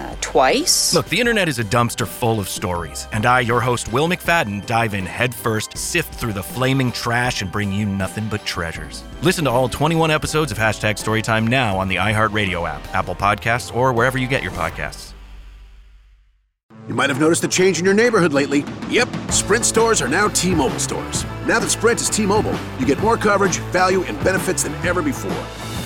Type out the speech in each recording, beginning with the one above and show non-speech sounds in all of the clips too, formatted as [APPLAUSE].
uh, twice. Look, the internet is a dumpster full of stories, and I, your host, Will McFadden, dive in headfirst, sift through the flaming trash, and bring you nothing but treasures. Listen to all 21 episodes of Hashtag Storytime now on the iHeartRadio app, Apple Podcasts, or wherever you get your podcasts. You might have noticed a change in your neighborhood lately. Yep, Sprint stores are now T Mobile stores. Now that Sprint is T Mobile, you get more coverage, value, and benefits than ever before.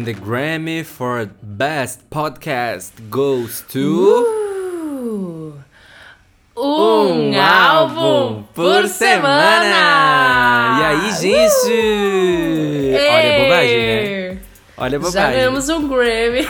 And the Grammy for Best Podcast goes to. Um álbum por semana. E aí, gente? Olha a bobagem, né? Olha a Já bobagem. ganhamos um Grammy.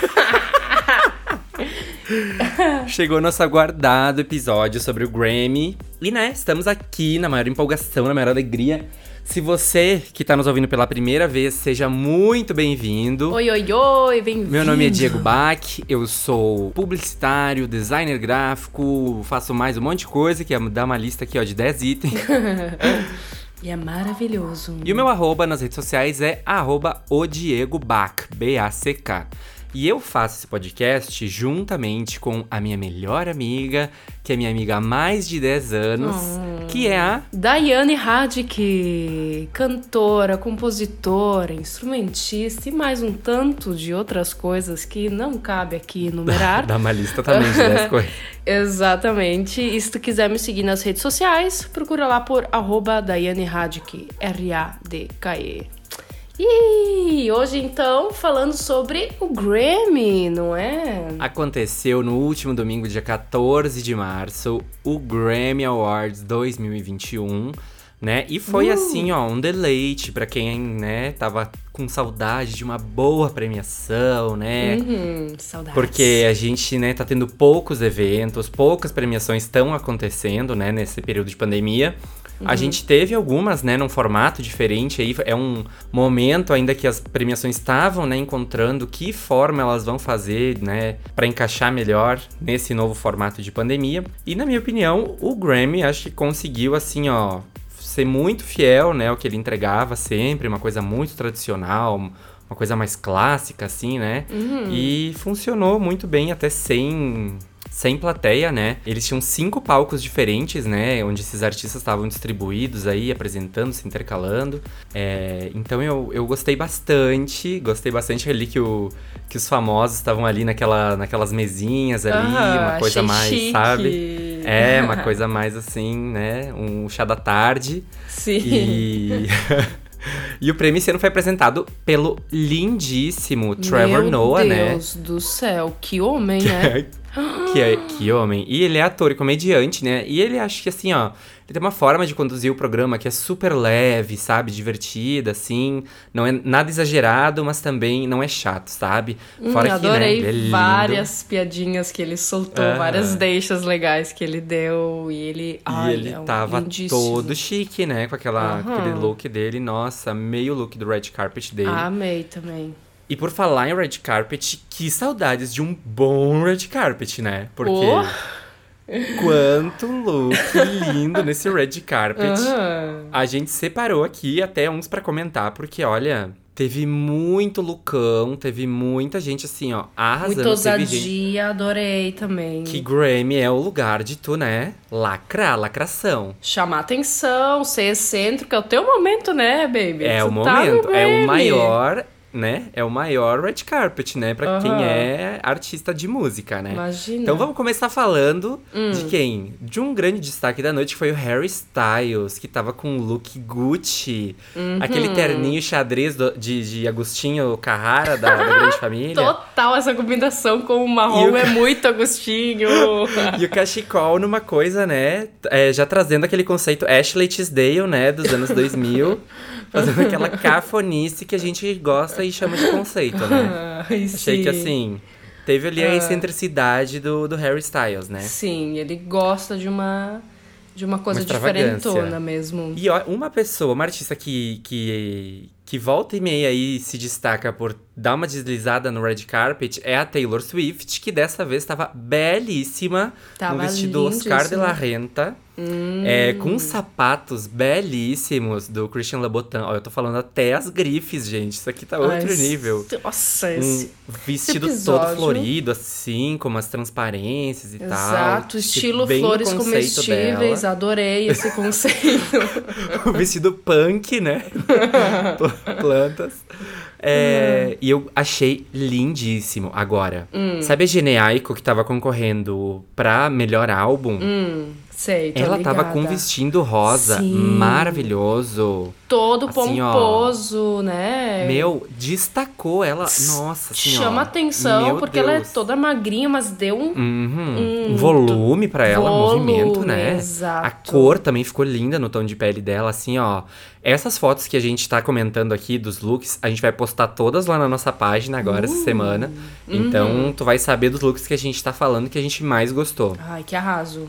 [LAUGHS] Chegou nosso aguardado episódio sobre o Grammy. E, né, estamos aqui na maior empolgação, na maior alegria. Se você que tá nos ouvindo pela primeira vez, seja muito bem-vindo. oi, oi, oi, bem-vindo. Meu nome é Diego Bach, eu sou publicitário, designer gráfico, faço mais um monte de coisa, que é dar uma lista aqui ó, de 10 itens. [LAUGHS] E é maravilhoso. E o meu arroba nas redes sociais é arroba o Diego Bach, B-A-C-K. E eu faço esse podcast juntamente com a minha melhor amiga, que é minha amiga há mais de 10 anos, que é a Daiane Radic, cantora, compositora, instrumentista e mais um tanto de outras coisas que não cabe aqui [LAUGHS] enumerar. Dá uma lista também de 10 [LAUGHS] coisas. Exatamente. E se tu quiser me seguir nas redes sociais, procura lá por arroba Daiane Radic, R-A-D-K-E. E hoje, então, falando sobre o Grammy, não é? Aconteceu no último domingo, dia 14 de março, o Grammy Awards 2021, né? E foi assim, ó, um deleite pra quem, né, tava com saudade de uma boa premiação, né? Uhum, saudades. Porque a gente, né, tá tendo poucos eventos, poucas premiações estão acontecendo, né, nesse período de pandemia. A gente teve algumas, né, num formato diferente aí, é um momento ainda que as premiações estavam, né, encontrando que forma elas vão fazer, né, para encaixar melhor nesse novo formato de pandemia. E na minha opinião, o Grammy acho que conseguiu assim, ó, ser muito fiel, né, ao que ele entregava sempre, uma coisa muito tradicional, uma coisa mais clássica assim, né? E funcionou muito bem até sem sem plateia, né? Eles tinham cinco palcos diferentes, né? Onde esses artistas estavam distribuídos aí, apresentando, se intercalando. É, então eu, eu gostei bastante. Gostei bastante ali que, o, que os famosos estavam ali naquela, naquelas mesinhas ali, Ah, uma coisa mais, chique. sabe? É, uma [LAUGHS] coisa mais assim, né? Um chá da tarde. Sim. E. [LAUGHS] e o prêmio esse ano foi apresentado pelo lindíssimo Trevor Meu Noah, né? Deus do céu, que homem, né? [LAUGHS] que, é, que homem. E ele é ator e comediante, né? E ele acho que assim, ó. Ele tem uma forma de conduzir o programa que é super leve, sabe? Divertida, assim. Não é nada exagerado, mas também não é chato, sabe? Hum, Fora que, né? adorei Ele é lindo. várias piadinhas que ele soltou, várias deixas legais que ele deu. E ele. E ai, ele é um tava lindíssimo. todo chique, né? Com aquela, aquele look dele. Nossa, meio look do red carpet dele. Amei também. E por falar em red carpet, que saudades de um bom red carpet, né? Porque Oh. quanto look lindo nesse red carpet. Aham. A gente separou aqui até uns pra comentar, porque olha, teve muito lookão, teve muita gente assim, ó, arrasando. Gente ousadia, adorei também. que Grammy é o lugar de tu, né? Lacrar, lacração. Chamar atenção, ser excêntrico, é o teu momento, né, baby? É Tu o tá momento, é o maior né, é o maior red carpet, né, pra quem é artista de música, né? Imagina. Então vamos começar falando de quem? De um grande destaque da noite que foi o Harry Styles, que tava com um look Gucci, aquele terninho xadrez do- de, de Agostinho Carrara da, da Grande [LAUGHS] Família. Total, essa combinação com o marrom o é muito Agostinho. [LAUGHS] E o cachecol numa coisa, né? é, já trazendo aquele conceito Ashley Tisdale, né? Dos anos 2000. [LAUGHS] fazendo [LAUGHS] aquela cafonice que a gente gosta e chama de conceito, né? [LAUGHS] Ai, Achei sim. que assim. Teve ali a excentricidade do, do Harry Styles, né? Sim, ele gosta de uma de uma coisa Uma diferentona mesmo. E ó, uma pessoa, uma artista que, que, que volta e meia aí se destaca por dar uma deslizada no red carpet é a Taylor Swift, que dessa vez estava belíssima Tava no vestido Oscar de la lindíssima. Renta. É, com sapatos belíssimos do Christian Louboutin. Ó, eu tô falando até as grifes, gente. Isso aqui tá outro Mas- nível. Nossa, Um esse. vestido episódio- todo florido, assim, com umas transparêncis e tal. Exato, estilo Bem no flores comestíveis. dela. Adorei esse [LAUGHS] conceito. [LAUGHS] o vestido punk, né? [LAUGHS] Plantas. É, E eu achei lindíssimo. Agora, Hum. sabe a Geneaico que tava concorrendo pra melhor álbum? hum, sei, Ela tava ligada. com um vestido rosa Sim. maravilhoso. Todo assim, ó. pomposo, né? Meu, destacou ela. Nossa senhora. Chama atenção, Meu porque ela é Deus. toda magrinha, mas deu um. Uhum. Um volume pra ela, volume, movimento, né? exato. A cor também ficou linda no tom de pele dela, assim, ó. Essas fotos que a gente tá comentando aqui dos looks, a gente vai postar todas lá na nossa página agora, Uh, essa semana. uhum. Então, tu vai saber dos looks que a gente tá falando que a gente mais gostou. Ai, que arraso.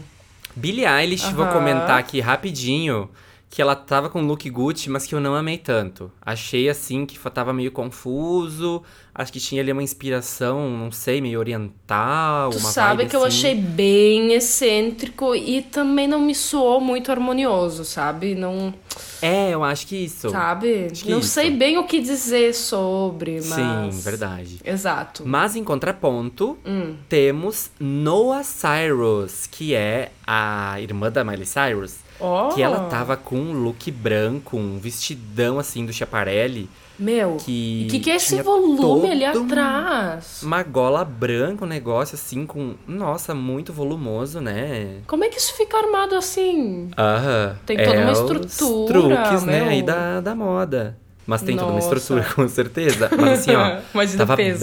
Billie Eilish, vou comentar aqui rapidinho que ela tava com look Gucci, mas que eu não amei tanto. Achei assim que tava meio confuso. Acho que tinha ali uma inspiração, não sei, meio oriental. Tu sabe que eu assim. achei bem excêntrico e também não me soou muito harmonioso, sabe? Não. É, eu acho que isso. Sabe? Acho Não isso. sei bem o que dizer sobre, mas. Sim, verdade. Exato. Mas em contraponto, Hum. temos Noah Cyrus, que é a irmã da Miley Cyrus. Ó. Que ela tava com um look branco, um vestidão assim do Chiaparelli. Meu, que o que, que é esse volume ali atrás? Uma gola branca, um negócio assim com. Nossa, muito volumoso, né? Como é que isso fica armado assim? Aham. Tem toda é uma os estrutura, truques, né? meu. Aí da, da moda. Mas tem toda uma Nossa. estrutura, com certeza. Mas assim, ó. [LAUGHS] Tava peso.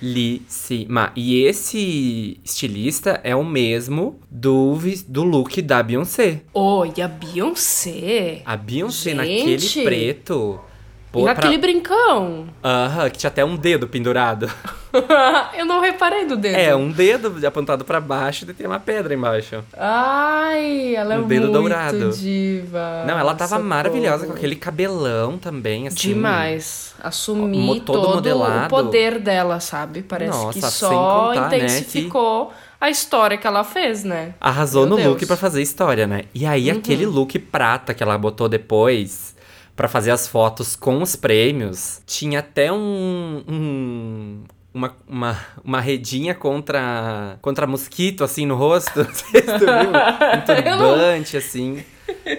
Belíssima. E esse estilista é o mesmo do, do look da Beyoncé. Oi, a Beyoncé? A Beyoncé Gente. naquele preto. E Pô, pra- aquele brincão? Aham, que tinha até um dedo pendurado. [LAUGHS] eu não reparei do dedo. É, um dedo apontado pra baixo e tem uma pedra embaixo. Ai, ela é Um dedo muito dourado. diva. Não, ela tava Socorro. maravilhosa com aquele cabelão também, assim. Demais. Assumir todo todo, modelado. o poder dela, sabe? Parece Nossa, que só contar, né, intensificou a história que ela fez, né? Arrasou Meu no Deus. look pra fazer história, né? E aí, aquele look prata que ela botou depois pra fazer as fotos com os prêmios, tinha até um. um- uma, uma, uma redinha contra, contra mosquito, assim, no rosto. [LAUGHS] Se tu viu. [LAUGHS] Um turbante, assim.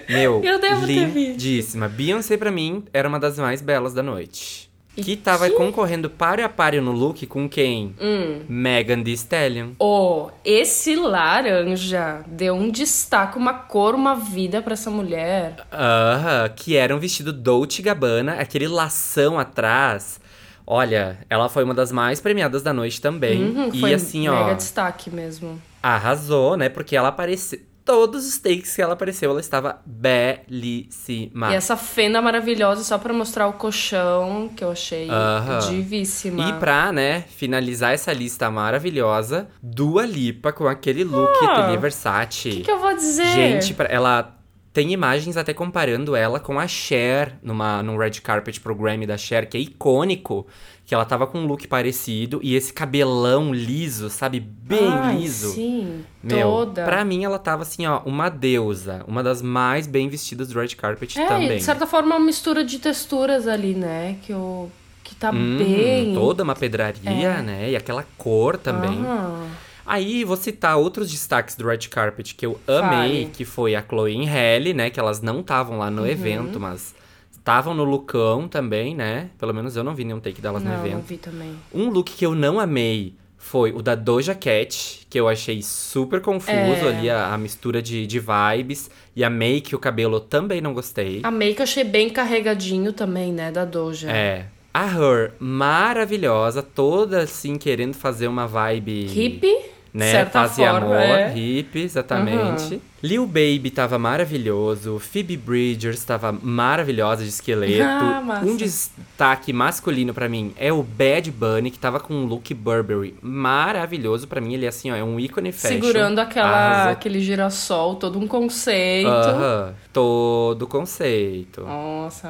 Meu, Eu devo lindíssima. Beyoncé, pra mim, era uma das mais belas da noite. Que tava que- concorrendo páreo a páreo no look com quem? Hum. Megan Thee Stallion. Oh, esse laranja deu um destaque, uma cor, uma vida pra essa mulher. Aham, que era um vestido Dolce Gabbana, aquele lação atrás. Olha, ela foi uma das mais premiadas da noite também. Uhum, e assim, mega ó, destaque mesmo. arrasou, né? Porque ela apareceu. Todos os takes que ela apareceu, ela estava belíssima. E essa fenda maravilhosa só pra mostrar o colchão, que eu achei Aham. divíssima. E pra, né, finalizar essa lista maravilhosa, Dua Lipa com aquele look Ah, Atelier Versace. O que, que eu vou dizer? Gente, ela tem imagens até comparando ela com a Cher numa, num red carpet pro Grammy da Cher, que é icônico, que ela tava com um look parecido e esse cabelão liso, sabe? Bem Ai, liso. Sim, Meu, toda. pra mim ela tava assim, ó, uma deusa, uma das mais bem vestidas do red carpet É, também. de certa forma uma mistura de texturas ali, né? Que, eu, que tá Hum, bem. Toda uma pedraria, né? E aquela cor também. Aham. Aí vou citar outros destaques do Red Carpet que eu amei, que foi a Chloe e Halle, né? Que elas não estavam lá Uhum. no evento, mas estavam no lookão também, né? Pelo menos eu não vi nenhum take delas no Não, não evento. vi também. Um look que eu não amei foi o da Doja Cat, que eu achei super confuso É. ali, a, a mistura de, de vibes. E a make, o cabelo, também não gostei. A make eu achei bem carregadinho também, né, da Doja. É. A Her, maravilhosa, toda assim, querendo fazer uma vibe. Hippie, né? certa forma, amor, é. hippie, exatamente. Lil Baby tava maravilhoso, Phoebe Bridgers tava maravilhosa de esqueleto. Ah, um destaque masculino pra mim é o Bad Bunny, que tava com um look Burberry maravilhoso pra mim. Ele é assim, ó, é um ícone fashion. segurando aquela, aquele girassol, todo um conceito. Aham, todo conceito. Nossa.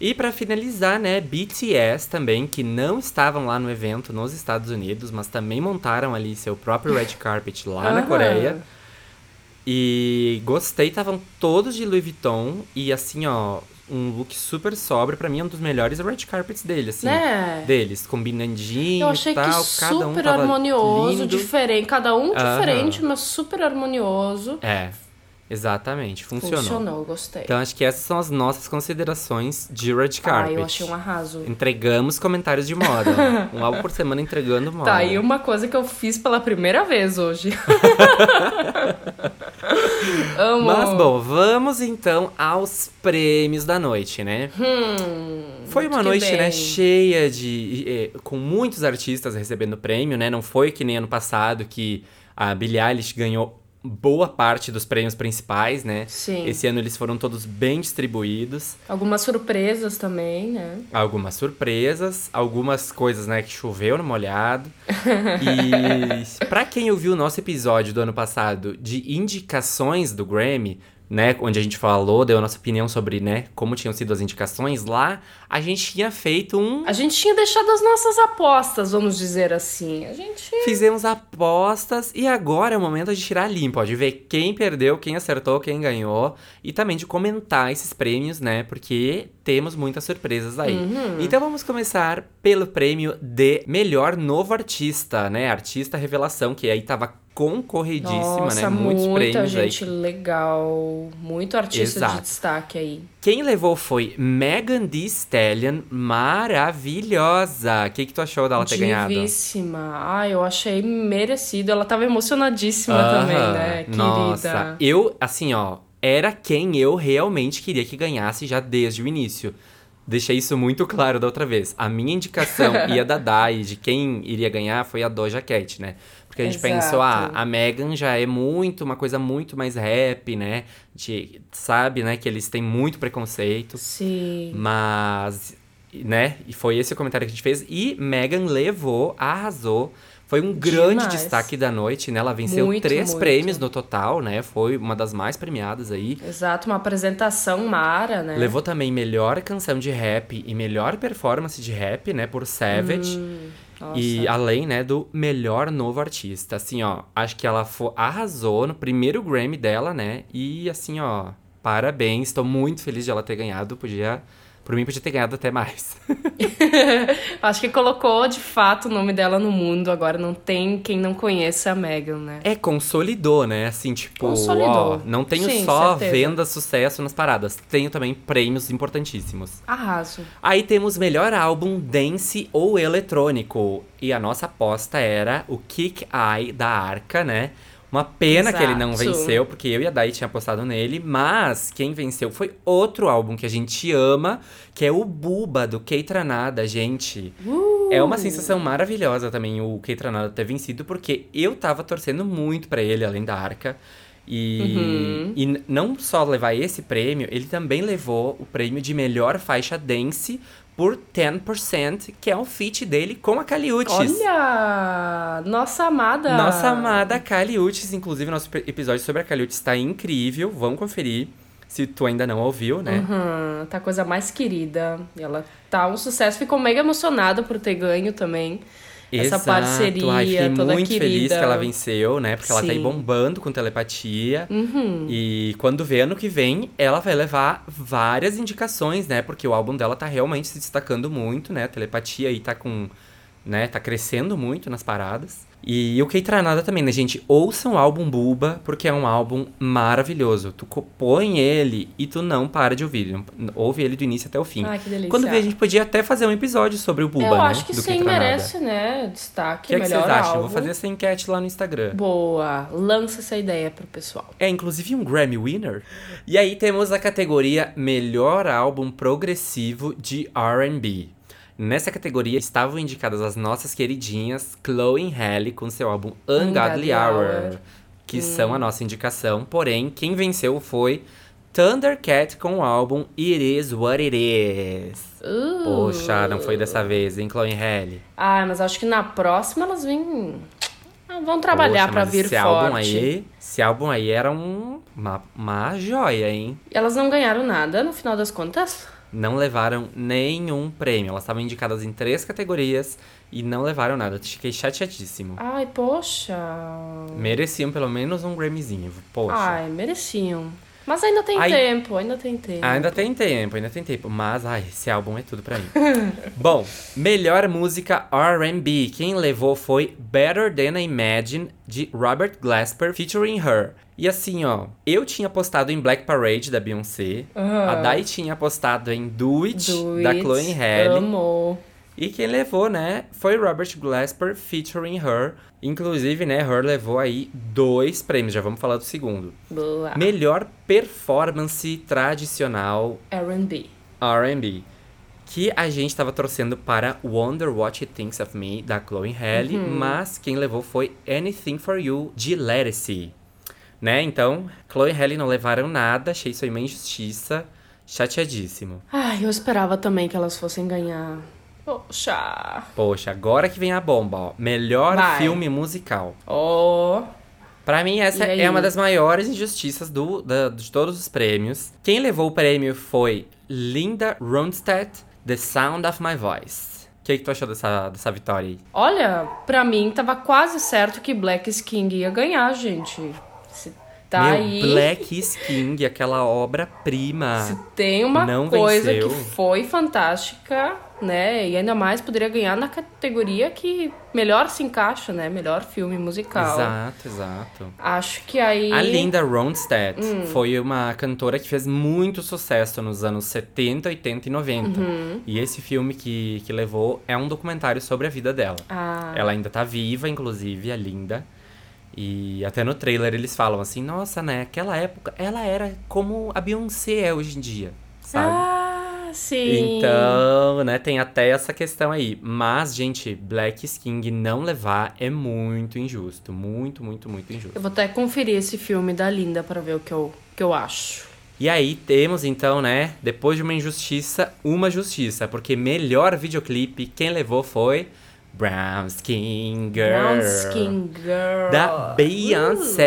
E pra finalizar, né, BTS também, que não estavam lá no evento nos Estados Unidos, mas também montaram ali seu próprio red carpet lá na Aham. Coreia. E gostei, estavam todos de Louis Vuitton e assim, ó, um look super sóbrio, pra mim é um dos melhores red carpets dele, assim. Né? Deles, combinandinho Eu achei tal, que um super tava harmonioso, lindo. diferente. Cada um diferente, mas super harmonioso. É, exatamente, funcionou. Funcionou, gostei. Então acho que essas são as nossas considerações de red ah, carpet. eu achei um arraso. Entregamos comentários de moda. [LAUGHS] um álbum por semana entregando moda. Tá aí uma coisa que eu fiz pela primeira vez hoje. [LAUGHS] Amo. Mas bom, vamos então aos prêmios da noite, né? Foi uma Hum, noite, né, cheia de. com muitos artistas recebendo prêmio, né? Não foi que nem ano passado que a Billie Eilish ganhou boa parte dos prêmios principais, né? Sim. Esse ano eles foram todos bem distribuídos. Algumas surpresas também, né? Algumas surpresas, algumas coisas, né, que choveu no molhado. [LAUGHS] E pra quem ouviu o nosso episódio do ano passado de indicações do Grammy, né, onde a gente falou, deu a nossa opinião sobre, né, como tinham sido as indicações lá, a gente tinha feito um A gente tinha deixado as nossas apostas, vamos dizer assim. A gente. Fizemos apostas e agora é o momento de tirar limpo, de ver quem perdeu, quem acertou, quem ganhou e também de comentar esses prêmios, né? Porque temos muitas surpresas aí. Uhum. Então vamos começar pelo prêmio de melhor novo artista, né? Artista revelação, que aí tava concorridíssima, Nossa, né? Muitos muita prêmios gente aí. legal. Muito artista Exato. de destaque aí. Quem levou foi Megan Thee Stallion, maravilhosa. O que, que tu achou dela ter ganhado? Divíssima. Ah, eu achei merecido. Ela tava emocionadíssima Aham. também, né, querida? Nossa, eu, assim, ó, era quem eu realmente queria que ganhasse já desde o início. Deixei isso muito claro da outra vez. A minha indicação [LAUGHS] e a da Dai de quem iria ganhar foi a Doja Cat, né? Porque a gente Exato. pensou, ah, a Megan já é muito, uma coisa muito mais rap, né? De, sabe, né, que eles têm muito preconceito. Sim. Mas, né, e foi esse o comentário que a gente fez. E Megan levou, arrasou. Foi um grande Demais. destaque da noite, né? Ela venceu Muito, três muito. prêmios no total, né? Foi uma das mais premiadas aí. Exato, uma apresentação mara, né? Levou também melhor canção de rap e melhor performance de rap, né? Por Savage. Hum, Nossa. E além, né, do melhor novo artista. Assim, ó, acho que ela fo- arrasou no primeiro Grammy dela, né? E assim, ó, parabéns. Tô muito feliz de ela ter ganhado. Podia. Por mim, podia ter ganhado até mais. [LAUGHS] Acho que colocou de fato o nome dela no mundo. Agora não tem quem não conheça a Megan, né? É, consolidou, né? Assim, tipo, Consolidou. ó, não tenho Sim, só certeza. venda, sucesso nas paradas. Tenho também prêmios importantíssimos. Arraso. Aí temos melhor álbum dance ou eletrônico. E a nossa aposta era o Kick Eye da Arca, né? Uma pena que ele não Exato. venceu, porque eu e a Dai tinha apostado nele, mas quem venceu foi outro álbum que a gente ama, que é o Buba, do Keitranada, gente. É uma sensação maravilhosa também o Keitranada ter vencido, porque eu tava torcendo muito pra ele, além da Arca. E, e n- não só levar esse prêmio, ele também levou o prêmio de melhor faixa dance por 10%, que é o feat dele com a Kali Uchis. Olha! Nossa amada! Nossa amada Kali Uchis, inclusive nosso episódio sobre a Kali Uchis está incrível, vão conferir. Se tu ainda não ouviu, né? Uhum, tá a coisa mais querida. Ela tá um sucesso. Ficou mega emocionada por ter ganho também. Essa Exato. parceria Ai, fiquei toda muito querida. feliz que ela venceu, né? Porque ela tá aí Sim. bombando com telepatia. Uhum. E quando vê ano que vem, ela vai levar várias indicações, né? Porque o álbum dela tá realmente se destacando muito, né? A telepatia aí tá com né? Tá crescendo muito nas paradas. E o Keitranada também, né, gente? Ouçam o álbum Buba, porque é um álbum maravilhoso. Tu põe ele e tu não para de ouvir. Ouve ele do início até o fim. Ai, que delícia. Quando vê, a gente podia até fazer um episódio sobre o Buba, Eu né? acho que do sim, merece, né? O Destaque, que, é que melhor vocês acham? Vou fazer essa enquete lá no Instagram. Boa, lança essa ideia pro pessoal. É inclusive um Grammy winner. E aí temos a categoria Melhor Álbum Progressivo de R&B. Nessa categoria estavam indicadas as nossas queridinhas Chloe Halle com seu álbum Ungodly Ungodly Hour, Hour. que são a nossa indicação. Porém, quem venceu foi Thundercat com o álbum It Is What It Is. Uh. Poxa, não foi dessa vez, hein, Chloe Halle? Ah, mas acho que na próxima elas vêm. ah, Vão trabalhar mas vir esse forte. Álbum aí, esse álbum aí era um, uma, uma joia, hein? Elas não ganharam nada no final das contas? Não levaram nenhum prêmio. Elas estavam indicadas em três categorias e não levaram nada. Eu fiquei chateadíssimo. Ai, poxa. Mereciam pelo menos um Grammyzinho. Poxa. Ai, mereciam. Mas ainda tem Ai. tempo, ainda tem tempo. Ainda tem tempo, ainda tem tempo. Mas, ai, esse álbum é tudo pra mim. [LAUGHS] Bom, melhor música R&B. Quem levou foi Better Than I Imagine, de Robert Glasper, featuring Her. E assim, ó, eu tinha apostado em Black Parade, da Beyoncé. A Dai tinha apostado em Do It, Do da It, Chloe Halle. Amo. E quem levou, né, foi Robert Glasper featuring Her. Inclusive, né, Her levou aí dois prêmios, já vamos falar do segundo. Boa. Melhor performance tradicional R&B. R&B. Que a gente tava torcendo para Wonder What It Thinks of Me, da Chloe Halle, mas quem levou foi Anything For You, de Lettuce. Né, então, Chloe e Halle não levaram nada, achei isso aí uma injustiça, chateadíssimo. Ai, eu esperava também que elas fossem ganhar. Poxa. Poxa, agora que vem a bomba, ó. Melhor Vai. filme musical. Oh. Pra mim, essa é uma das maiores injustiças do, da- de todos os prêmios. Quem levou o prêmio foi Linda Ronstadt, The Sound of My Voice. O que, que tu achou dessa, dessa vitória aí? Olha, pra mim tava quase certo que Black King ia ganhar, gente. Se tá Meu, aí. Black is King, aquela obra-prima. Se tem uma Não coisa venceu. que foi fantástica, né? E ainda mais poderia ganhar na categoria que melhor se encaixa, né? Melhor filme musical. Exato, exato. Acho que aí. A Linda Ronstadt Hum. foi uma cantora que fez muito sucesso nos anos 70, 80 e 90. Uhum. E esse filme que, que levou é um documentário sobre a vida dela. Ah, Ela ainda tá viva, inclusive, a Linda. E até no trailer eles falam assim, nossa, né, aquela época ela era como a Beyoncé é hoje em dia, sabe? ah sim. Então, né, tem até essa questão aí. Mas, gente, Black King não levar é muito injusto. Muito, muito, muito injusto. Eu vou até conferir esse filme da Linda pra ver o que eu, que eu acho. E aí temos então, né, depois de uma injustiça, uma justiça, porque melhor videoclipe quem levou foi Brown Skin Girl. Brown Skin Girl. Da Beyoncé.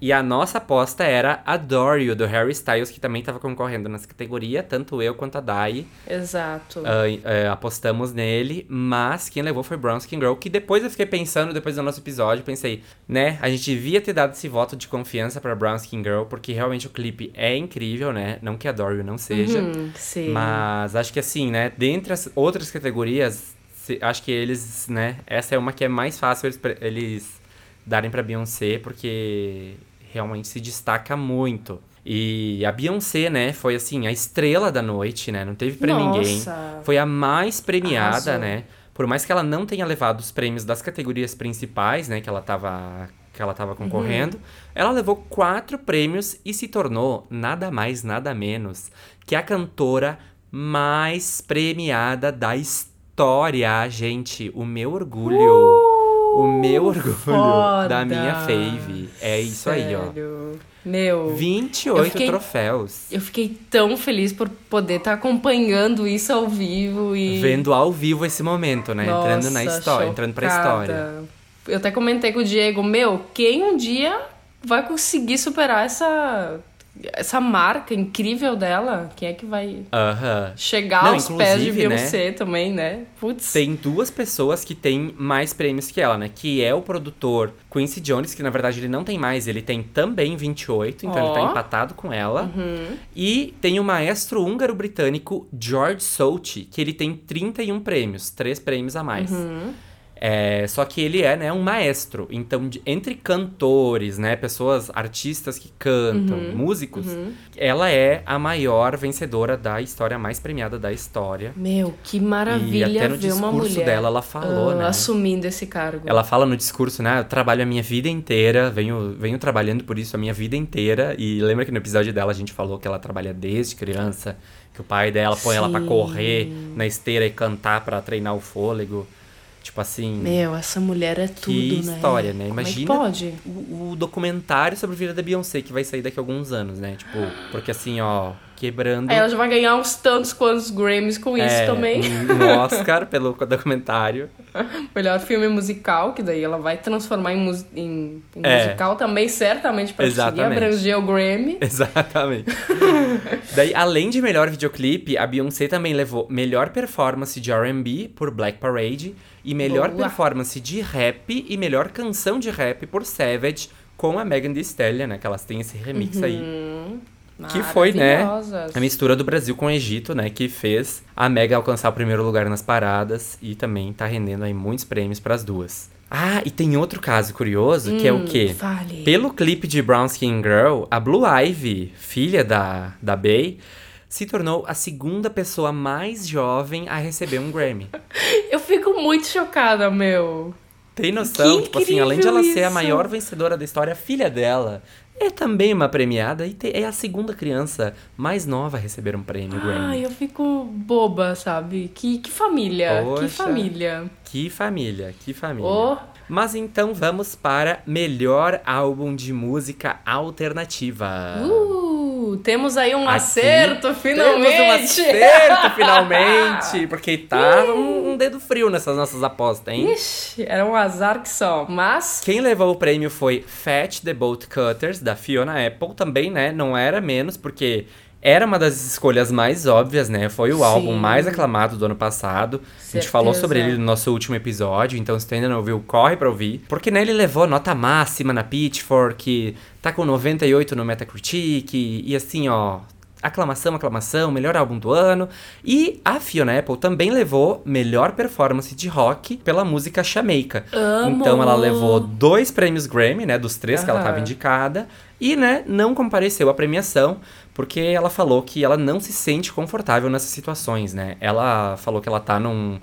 E a nossa aposta era Adore You, do Harry Styles, que também tava concorrendo nessa categoria, tanto eu quanto a Dai. Exato. ah, apostamos nele, mas quem levou foi Brown Skin Girl, que depois eu fiquei pensando, depois do nosso episódio, pensei, né, a gente devia ter dado esse voto de confiança pra Brown Skin Girl, porque realmente o clipe é incrível, né, não que Adore You não seja, Hum, sim. mas acho que assim, né, dentre as outras categorias, acho que eles, né, essa é uma que é mais fácil eles, eles darem pra Beyoncé, porque realmente se destaca muito. E a Beyoncé, né, foi assim, a estrela da noite, né, não teve pra ninguém. Foi a mais premiada, Arrasou. né, por mais que ela não tenha levado os prêmios das categorias principais, né, que ela tava, que ela tava concorrendo, ela levou quatro prêmios e se tornou nada mais, nada menos que a cantora mais premiada da história, gente. O meu orgulho. O meu orgulho foda. da minha fave. É isso aí, ó. Sério. Meu. 28 Eu fiquei- troféus. Eu fiquei tão feliz por poder estar acompanhando isso ao vivo e. Vendo ao vivo esse momento, né? entrando na Nossa, história, entrando pra chocada. história. Eu até comentei com o Diego, meu, quem um dia vai conseguir superar essa essa marca incrível dela, quem é que vai Aham. chegar Não, aos pés de né, Beyoncé também, né? Putz. Tem duas pessoas que têm mais prêmios que ela, né? Que é o produtor Quincy Jones, que na verdade ele não tem mais, ele tem também 28, então ele tá empatado com ela. Uhum. E tem o maestro húngaro-britânico George Solti, que ele tem 31 prêmios, três prêmios a mais. Uhum. É, só que ele é, né, um maestro. Então, de- entre cantores, né, pessoas, artistas que cantam, Uhum. músicos, ela é a maior vencedora da história mais premiada da história. Meu, que maravilha E até no ver uma discurso mulher dela ela falou, ah, né? assumindo esse cargo. Ela fala no discurso, né? Eu trabalho a minha vida inteira, venho, venho trabalhando por isso a minha vida inteira. E lembra que no episódio dela a gente falou que ela trabalha desde criança, que o pai dela põe ela pra Sim. correr na esteira e cantar pra treinar o fôlego. Tipo assim. Meu, essa mulher é tudo, que né? história, né? Como é Imagina pode? o, o documentário sobre a vida da Beyoncé que vai sair daqui a alguns anos, né? Tipo, porque assim, ó, quebrando. Aí ela já vai ganhar uns tantos quantos Grammys com isso é, também. Um, Oscar pelo [LAUGHS] documentário. [LAUGHS] Melhor filme musical, que daí ela vai transformar em, mus- em- em É. musical também, certamente, pra conseguir Exatamente. abranger o Grammy. [LAUGHS] Exatamente. Daí, além de melhor videoclipe, a Beyoncé também levou melhor performance de R&B por Black Parade e melhor Boa. performance de rap e melhor canção de rap por Savage com a Megan Thee Stallion, né? Que elas têm esse remix Uhum. aí. Que foi, né? A mistura do Brasil com o Egito, né? Que fez a Mega alcançar o primeiro lugar nas paradas e também tá rendendo aí muitos prêmios pras duas. Ah, e tem outro caso curioso, que é o Hum, quê? Fale. Pelo clipe de Brown Skin Girl, a Blue Ivy, filha da, da Bey, se tornou a segunda pessoa mais jovem a receber um Grammy. [LAUGHS] Eu fico muito chocada, meu. Tem noção? Que tipo assim, além de ela ser a maior isso. vencedora da história, a filha dela é também uma premiada e é a segunda criança mais nova a receber um prêmio Grammy. Ai, eu fico boba, sabe? Que, que família, Poxa. que família. Que família, que família. Oh. Mas então vamos para melhor álbum de música alternativa. Uh, temos aí um Aqui acerto, finalmente! Temos um acerto, finalmente! [LAUGHS] Porque tava um, um dedo frio nessas nossas apostas, hein? Ixi, era um azar que só, mas... Quem levou o prêmio foi Fat the Bolt Cutters, da Fiona Apple. Também, né? Não era menos, porque era uma das escolhas mais óbvias, né? Foi o Sim. álbum mais aclamado do ano passado. A gente falou Certeza. sobre ele no nosso último episódio, então se tu ainda não ouviu, corre pra ouvir. Porque, né, ele levou nota máxima na Pitchfork, tá com 98 no Metacritic, e assim, ó... Aclamação, aclamação, melhor álbum do ano. E a Fiona Apple também levou melhor performance de rock pela música. Amo! Então ela levou dois prêmios Grammy, né? Dos três que ela estava indicada. E, né, não compareceu à premiação, porque ela falou que ela não se sente confortável nessas situações, né? Ela falou que ela tá num,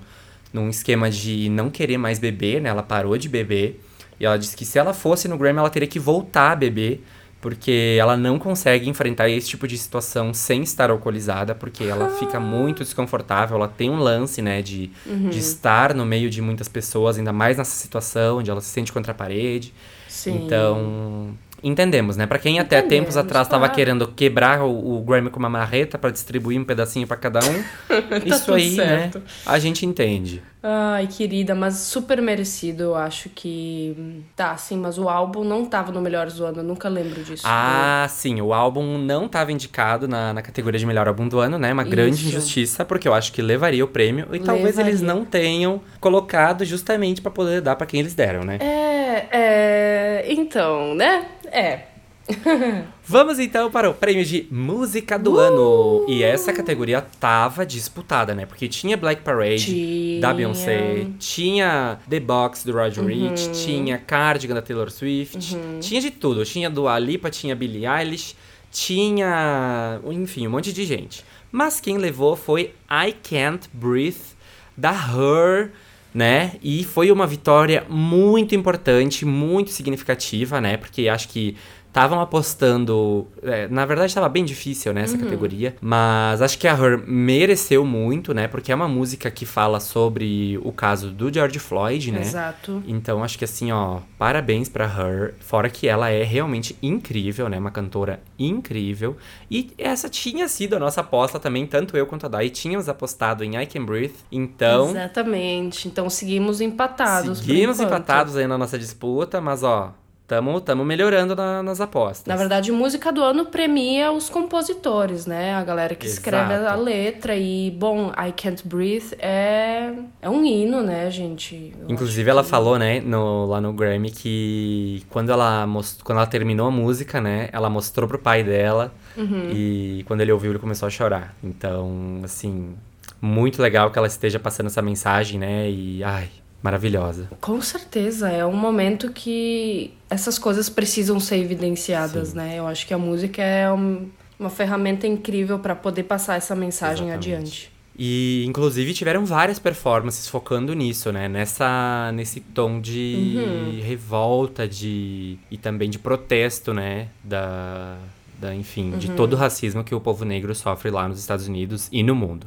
num esquema de não querer mais beber, né? Ela parou de beber. E ela disse que se ela fosse no Grammy, ela teria que voltar a beber. Porque ela não consegue enfrentar esse tipo de situação sem estar alcoolizada, porque ela fica muito desconfortável, ela tem um lance, né, de, de estar no meio de muitas pessoas, ainda mais nessa situação, onde ela se sente contra a parede. Sim. Então, entendemos, né? Pra quem até tempos Entendemos, atrás tava claro. querendo quebrar o, o Grammy com uma marreta pra distribuir um pedacinho pra cada um, [LAUGHS] isso Tá tudo aí, certo. né? A gente entende. Ai, querida, mas super merecido, eu acho que... Tá, sim, mas o álbum não tava no Melhores do Ano, eu nunca lembro disso. Ah, sim, o álbum não estava indicado na, na categoria de melhor álbum do ano, né? Uma grande Isso. injustiça, porque eu acho que levaria o prêmio e talvez eles Levaria. não tenham colocado justamente pra poder dar pra quem eles deram, né? É, é... Então, né? É. [LAUGHS] Vamos então para o prêmio de música do ano. E essa categoria tava disputada, né? Porque tinha Black Parade Tinha. da Beyoncé, tinha The Box do Roger Rich, tinha Cardigan da Taylor Swift, tinha de tudo. Tinha Dua Lipa, tinha Billie Eilish, tinha, enfim, um monte de gente. Mas quem levou foi I Can't Breathe da Her, né? E foi uma vitória muito importante, muito significativa, né? Porque acho que estavam apostando. é, na verdade, estava bem difícil né, essa categoria. Mas acho que a Her mereceu muito, né? Porque é uma música que fala sobre o caso do George Floyd, né? Exato. Então acho que assim, ó, parabéns pra Her. Fora que ela é realmente incrível, né? Uma cantora incrível. E essa tinha sido a nossa aposta também, tanto eu quanto a Dai tínhamos apostado em I Can Breathe. Então, Exatamente. Então seguimos empatados. seguimos empatados aí na nossa disputa, mas ó, Tamo, tamo melhorando na- nas apostas. Na verdade, música do ano premia os compositores, né? A galera que escreve a Exato. letra. E, bom, I Can't Breathe é, é um hino, né, gente? Eu Inclusive, ela que- falou, né, no, lá no Grammy, que quando ela, most... quando ela terminou a música, né, ela mostrou pro pai dela. Uhum. E quando ele ouviu, ele começou a chorar. Então, assim, muito legal que ela esteja passando essa mensagem, né, e, ai, maravilhosa. Com certeza, é um momento que essas coisas precisam ser evidenciadas, né? Eu acho que a música é um- uma ferramenta incrível para poder passar essa mensagem Exatamente. adiante. E, inclusive, tiveram várias performances focando nisso, né? Nessa, nesse tom de Uhum. revolta de, e também de protesto, né? Da, da enfim, Uhum. de todo o racismo que o povo negro sofre lá nos Estados Unidos e no mundo.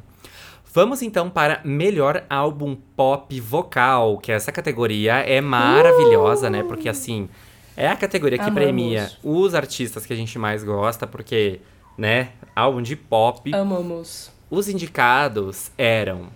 Vamos então para melhor álbum pop vocal, que essa categoria é maravilhosa, né? Porque assim, é a categoria que Amamos. premia os artistas que a gente mais gosta, porque, né, álbum de pop. Amamos. Os indicados eram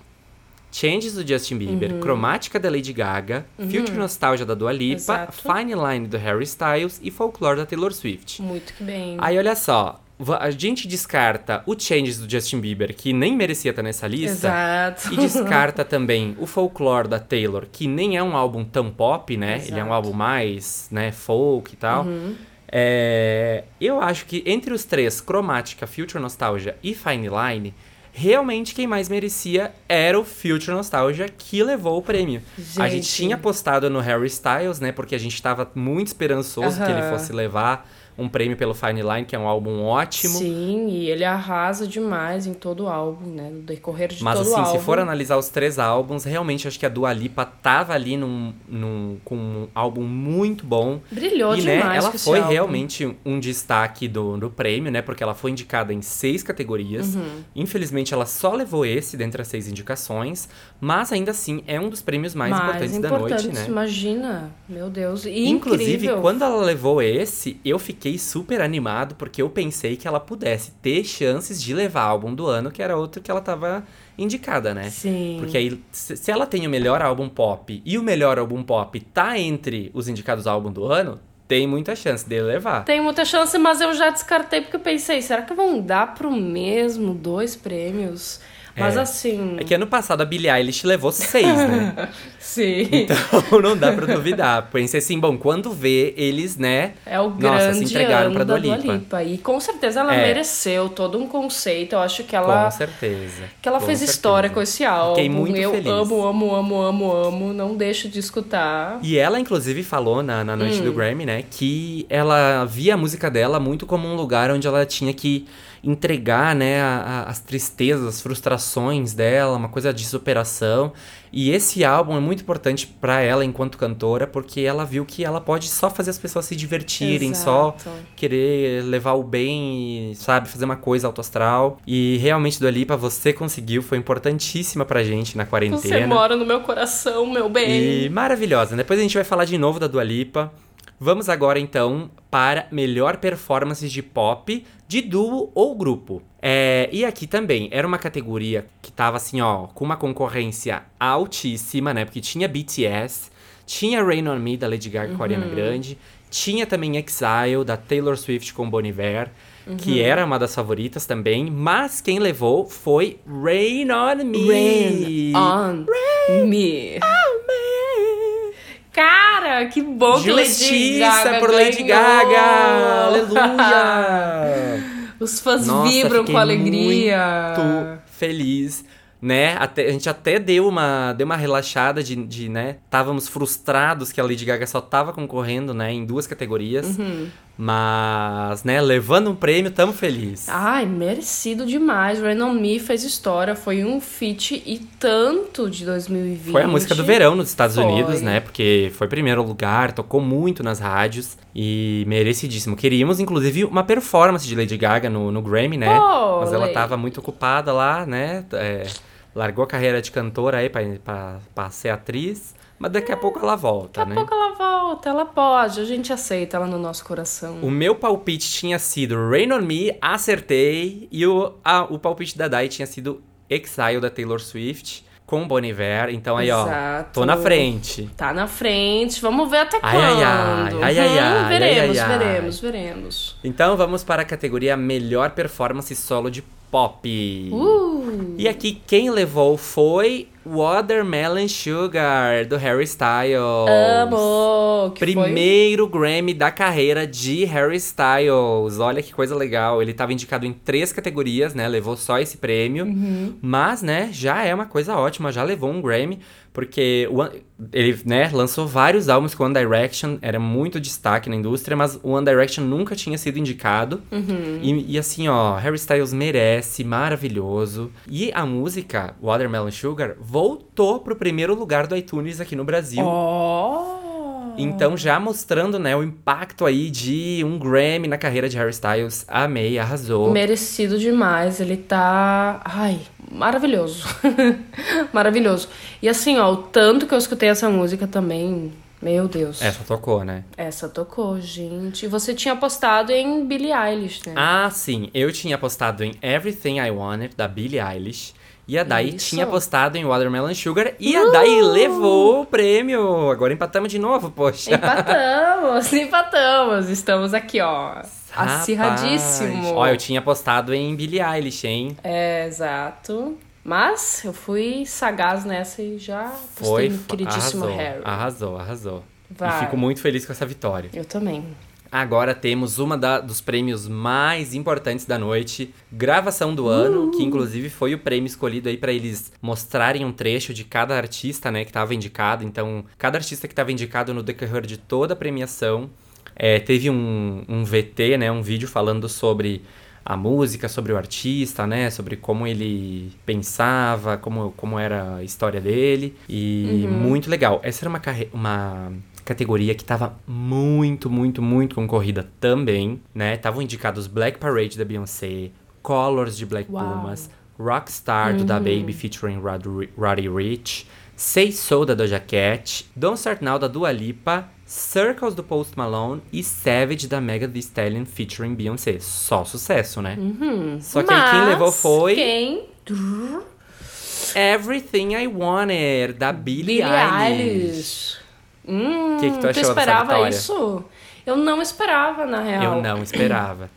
Changes do Justin Bieber, Uhum. Cromática da Lady Gaga, Future Nostalgia da Dua Lipa, Exato. Fine Line do Harry Styles e Folklore da Taylor Swift. Muito que bem. Aí olha só, a gente descarta o Changes do Justin Bieber, que nem merecia estar nessa lista. Exato. E descarta também o Folklore da Taylor, que nem é um álbum tão pop, né? Ele é um Exato. Uhum. álbum mais, né, folk e tal. É, eu acho que entre os três, Cromática, Future Nostalgia e Fine Line, realmente quem mais merecia era o Future Nostalgia, que levou o prêmio. A gente Gente. tinha apostado no Harry Styles, né? Porque a gente tava muito esperançoso que ele fosse levar um prêmio pelo Fine Line, que é um álbum ótimo. Sim, e ele arrasa demais em todo o álbum, né? No decorrer de Mas todo assim, o álbum. se for analisar os três álbuns, realmente acho que a Dua Lipa tava ali num, num, com um álbum muito bom. Brilhou e né, demais ela com esse foi álbum. realmente um destaque do, do prêmio, né? Porque ela foi indicada em seis categorias. Uhum. Infelizmente, ela só levou esse dentre as seis indicações. Mas ainda assim, é um dos prêmios mais, importantes da noite, né? Imagina, meu Deus. E Inclusive, incrível. quando ela levou esse, eu fiquei super animado, porque eu pensei que ela pudesse ter chances de levar álbum do ano, que era outro que ela tava indicada, né? Sim. Porque aí, se ela tem o melhor álbum pop e o melhor álbum pop tá entre os indicados álbum do ano, tem muita chance dele levar. Tem muita chance, mas eu já descartei porque eu pensei, será que vão dar pro mesmo dois prêmios? Mas É. assim. É que ano passado a Billie Eilish levou seis, né? [LAUGHS] Sim. Então não dá pra duvidar. Pensei assim, bom, quando vê eles, né? É o Nossa, grande se entregaram ano pra da Dua Dua Lipa. Lipa. E com certeza ela É. mereceu todo um conceito. Eu acho que ela, Com certeza. que ela com fez certeza. história com esse álbum. Fiquei muito eu feliz. amo, amo, amo, amo, amo. Não deixo de escutar. E ela, inclusive, falou na, na noite Hum. do Grammy, né, que ela via a música dela muito como um lugar onde ela tinha que entregar, né, a- a- as tristezas, as frustrações dela, uma coisa de superação. E esse álbum é muito importante pra ela enquanto cantora, porque ela viu que ela pode só fazer as pessoas se divertirem, só Exato. querer levar o bem, e, sabe, fazer uma coisa alto astral. E realmente, Dua Lipa, você conseguiu, foi importantíssima pra gente na quarentena. Você mora no meu coração, meu bem. E maravilhosa. Depois a gente vai falar de novo da Dua Lipa. Vamos agora então para melhor performance de pop de duo ou grupo. É, e aqui também era uma categoria que tava assim, ó, com uma concorrência altíssima, né? Porque tinha BTS, tinha Rain on Me da Lady Gaga com a Ariana Grande, tinha também Exile da Taylor Swift com Bon Iver, que era uma das favoritas também, mas quem levou foi Rain on Me. Rain on me. Cara, que bom que Lady Justiça Gaga por Lady. Gaga! Aleluia! [LAUGHS] Os fãs Nossa, vibram com alegria. Muito feliz, né? Até, a gente até deu uma, deu uma relaxada de, de, né? Távamos frustrados que a Lady Gaga só tava concorrendo, né? Em duas categorias. Uhum. Mas, né? Levando um prêmio, tamo feliz. Ai, merecido demais. Rain on Me fez história. Foi um feat e tanto de 2020. Foi a música do verão nos Estados Foi. Unidos, né? Porque foi primeiro lugar, tocou muito nas rádios e merecidíssimo. Queríamos, inclusive, uma performance de Lady Gaga no, no Grammy, né? Mas ela tava muito ocupada lá, né? É, largou a carreira de cantora aí pra, pra, pra ser atriz. Mas daqui a pouco ela volta, Daqui a né? pouco ela volta, ela pode, a gente aceita ela no nosso coração. O meu palpite tinha sido Rain on Me, acertei. E o, a- o palpite da Dai tinha sido Exile da Taylor Swift. com Bon Iver. Então aí, ó, Exato. tô na frente. Tá na frente, vamos ver até Ai, quando. ai, ai, ai, ai, Hum, ai, veremos, ai, ai. veremos, veremos. Então vamos para a categoria Melhor Performance Solo de Pop. Uh, E aqui quem levou foi Watermelon Sugar, do Harry Styles. amo! Que foi- Primeiro Grammy da carreira de Harry Styles. Olha que coisa legal. Ele estava indicado em três categorias, né? Levou só esse prêmio. Uhum. Mas, né, já é uma coisa ótima. Já levou um Grammy. Porque One- ele, né, lançou vários álbuns com One Direction. Era muito destaque na indústria. Mas o One Direction nunca tinha sido indicado. Uhum. E, e assim, ó, Harry Styles merece. Maravilhoso. E a música Watermelon Sugar voltou pro primeiro lugar do iTunes aqui no Brasil. Oh! Então, já mostrando, né, o impacto aí de um Grammy na carreira de Harry Styles. Amei, arrasou. Merecido demais, ele tá. Ai, maravilhoso. [LAUGHS] maravilhoso. E assim, ó, o tanto que eu escutei essa música também. Meu Deus. Essa tocou, né? Essa tocou, gente. Você tinha postado em Billie Eilish, né? Ah, sim. Eu tinha postado em Everything I Wanted, da Billie Eilish. E a Dai Isso. tinha postado em Watermelon Sugar. E a Dai levou o prêmio. Agora empatamos de novo, poxa. Empatamos, [LAUGHS] empatamos. Estamos aqui, ó. Rapaz. Acirradíssimo. Ó, eu tinha postado em Billie Eilish, hein? É, exato. Mas eu fui sagaz nessa e já Foi. postei no queridíssimo arrasou, Harry. arrasou, arrasou. Vai. E fico muito feliz com essa vitória. Eu também. Agora temos uma da- dos prêmios mais importantes da noite, gravação do ano, que inclusive foi o prêmio escolhido aí pra eles mostrarem um trecho de cada artista, né, que tava indicado. Então, cada artista que tava indicado no decorrer de toda a premiação é, teve um, um VT, né, um vídeo falando sobre a música, sobre o artista, né, sobre como ele pensava, como, como era a história dele. E muito legal. Essa era uma, uma categoria que tava muito, muito, muito concorrida também, né? Estavam indicados Black Parade da Beyoncé, Colors de Black Uau. Pumas, Rockstar do Da Baby featuring Rod- Roddy Rich, Say So da Doja Cat, Don't Start Now da Dua Lipa, Circles do Post Malone e Savage da Mega Thee Stallion featuring Beyoncé. Só sucesso, né? Só que aí quem Mas levou foi Quem? Everything I Wanted da Billie, Billie Eilish. Eilish. Hum, que que tu achou dessa esperava isso? Eu não esperava, na real. Eu não esperava.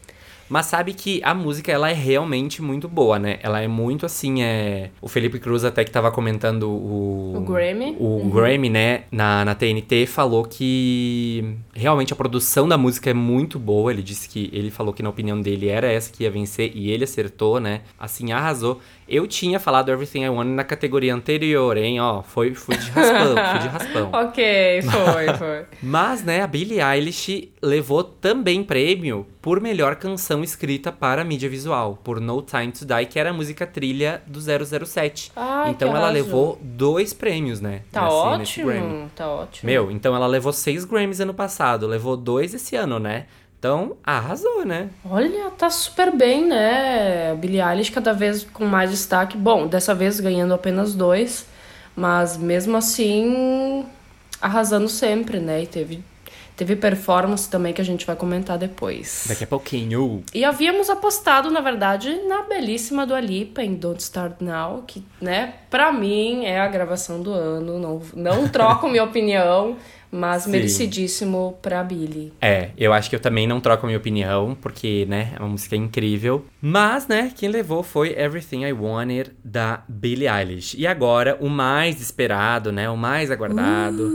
Mas sabe que a música, ela é realmente muito boa, né? Ela é muito assim, é... O Felipe Cruz até que tava comentando o... O Grammy. O Grammy, né? Na, na TNT, falou que... Realmente a produção da música é muito boa. Ele disse que... Ele falou que na opinião dele era essa que ia vencer. E ele acertou, né? Assim, arrasou. Eu tinha falado Everything I Want na categoria anterior, hein? Ó, foi, fui de raspão, fui de raspão. [LAUGHS] Ok, foi, foi. Mas, né, a Billie Eilish levou também prêmio por melhor canção escrita para mídia visual, por No Time to Die, que era a música trilha do 007. Ai, então ela arraso. levou dois prêmios, né? Tá Grammy. ótimo, tá ótimo. Meu, então ela levou seis Grammys ano passado, levou dois esse ano, né? Então, arrasou, né? Olha, tá super bem, né? Billie Eilish cada vez com mais destaque. Bom, dessa vez ganhando apenas dois, mas mesmo assim arrasando sempre, né? E teve, teve performance também que a gente vai comentar depois. Daqui a pouquinho. E havíamos apostado, na verdade, na belíssima do Alipa em Don't Start Now, que, né, pra mim é a gravação do ano. Não, não [LAUGHS] troco minha opinião, mas Sim. merecidíssimo pra Billie. É, eu acho que eu também não troco a minha opinião, porque, né, é uma música incrível. Mas, né, quem levou foi Everything I Wanted, da Billie Eilish. E agora, o mais esperado, né, o mais aguardado,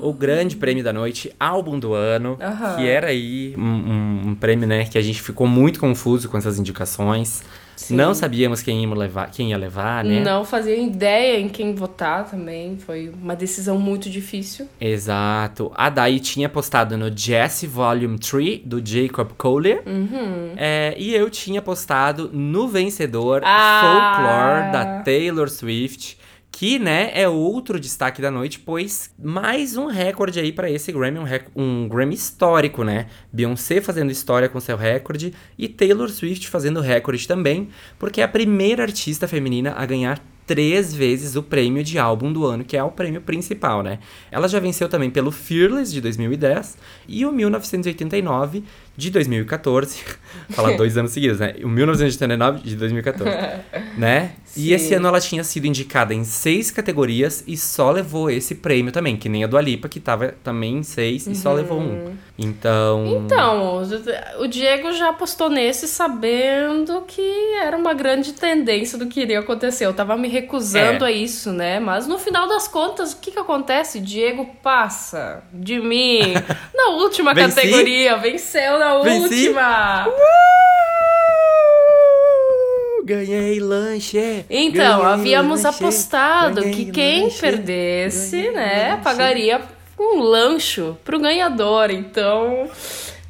o grande prêmio da noite, álbum do ano, que era aí um, um- um prêmio, né, que a gente ficou muito confuso com essas indicações. Sim. Não sabíamos quem ia levar, quem ia levar né? Não fazia ideia em quem votar também. Foi uma decisão muito difícil. Exato. A Dai tinha postado no Jesse Volume 3, do Jacob Collier. Uhum. É, e eu tinha postado no vencedor Ah! Folklore, da Taylor Swift. Que, né, é outro destaque da noite, pois mais um recorde aí pra esse Grammy, um, um Grammy histórico, né? Beyoncé fazendo história com seu recorde e Taylor Swift fazendo recorde também, porque é a primeira artista feminina a ganhar três vezes o prêmio de álbum do ano, que é o prêmio principal, né? Ela já venceu também pelo Fearless de 2010 e o 1989 de 2014. [LAUGHS] Falar dois anos seguidos, né? O 1989 de 2014. [LAUGHS] né? E Sim. esse ano ela tinha sido indicada em seis categorias e só levou esse prêmio também, que nem a do Alipa, que tava também em seis e só levou um. Então. Então, o Diego já apostou nesse sabendo que era uma grande tendência do que iria acontecer. Eu tava me recusando É. a isso, né? Mas no final das contas, o que que acontece? Diego passa de mim [LAUGHS] na última categoria. Venceu na Venci? última. Uh, Ganhei lanche! Então, ganhei havíamos lanche, apostado que quem lanche, perdesse, né, lanche. pagaria um lancho pro ganhador. Então,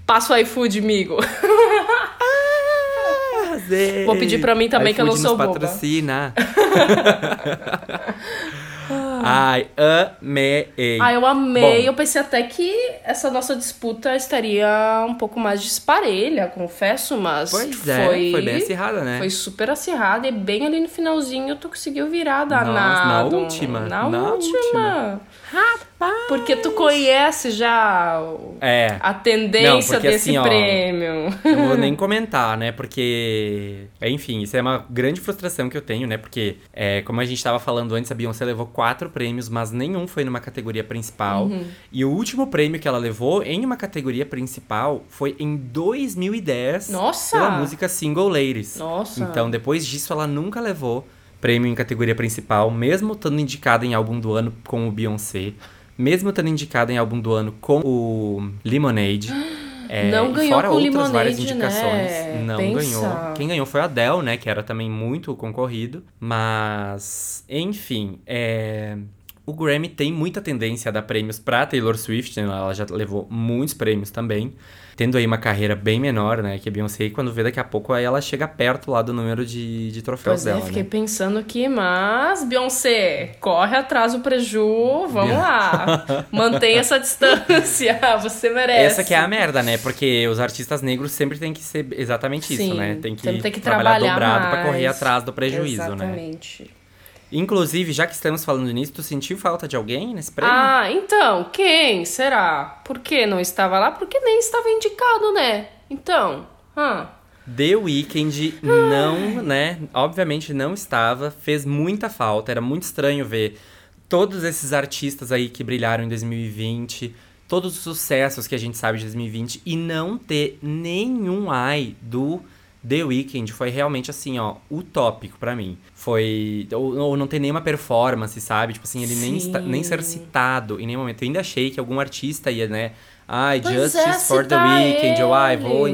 passa o iFood, amigo. Arrasei. Vou pedir pra mim também, que eu não sou boba. patrocina. [LAUGHS] Ai, amei. Ah, eu amei. Bom. Eu pensei até que essa nossa disputa estaria um pouco mais disparelha, confesso, mas Pois é, foi, foi bem acirrada, né? Foi super acirrada e bem ali no finalzinho tu conseguiu virar Nossa, danado. na última, Na, na última. última. Rapaz! Porque tu conhece já É. a tendência Não, porque desse assim, ó, prêmio. Não vou [LAUGHS] nem comentar, né? Porque, enfim, isso é uma grande frustração que eu tenho, né? Porque, é, como a gente tava falando antes, a Beyoncé levou quatro prêmios, mas nenhum foi numa categoria principal. Uhum. E o último prêmio que ela levou em uma categoria principal foi em 2010 Nossa! pela música Single Ladies. Nossa. Então, depois disso, ela nunca levou prêmio em categoria principal, mesmo estando indicada em álbum do ano com o Beyoncé, mesmo estando indicada em álbum do ano com o Lemonade. [GASPS] É, Não ganhou fora com outras várias Lemonade, indicações. né? Não Pensa. ganhou. Quem ganhou foi a Adele, né? Que era também muito concorrido. Mas, enfim, é... o Grammy tem muita tendência a dar prêmios pra Taylor Swift, né? Ela já levou muitos prêmios também. Tendo aí uma carreira bem menor, né? Que a Beyoncé, e quando vê daqui a pouco, aí ela chega perto lá do número de, de troféus Pois é, dela, fiquei né? pensando aqui, mas Beyoncé, corre atrás do preju, vamos lá. [LAUGHS] Mantenha essa distância, [LAUGHS] você merece. Essa que é a merda, né? Porque os artistas negros sempre tem que ser exatamente isso, Sim, né? Tem que, tem que trabalhar trabalhar dobrado pra correr atrás do prejuízo, né? Exatamente. Inclusive, já que estamos falando nisso, tu sentiu falta de alguém nesse prêmio? Ah, então, quem será? Por que não estava lá? Porque nem estava indicado, né? Então, hã? The Weeknd não, né? Obviamente não estava, fez muita falta. Era muito estranho ver todos esses artistas aí que brilharam em 2020, todos os sucessos que a gente sabe de 2020 e não ter nenhum ai do The Weeknd. Foi realmente assim, ó, utópico pra mim. Foi. Ou, ou não ter nenhuma performance, sabe? Tipo assim, ele nem, está- nem ser citado em nenhum momento. Eu ainda achei que algum artista ia, né? Ai, Pois Justice é, for the Weeknd, ou ai, vou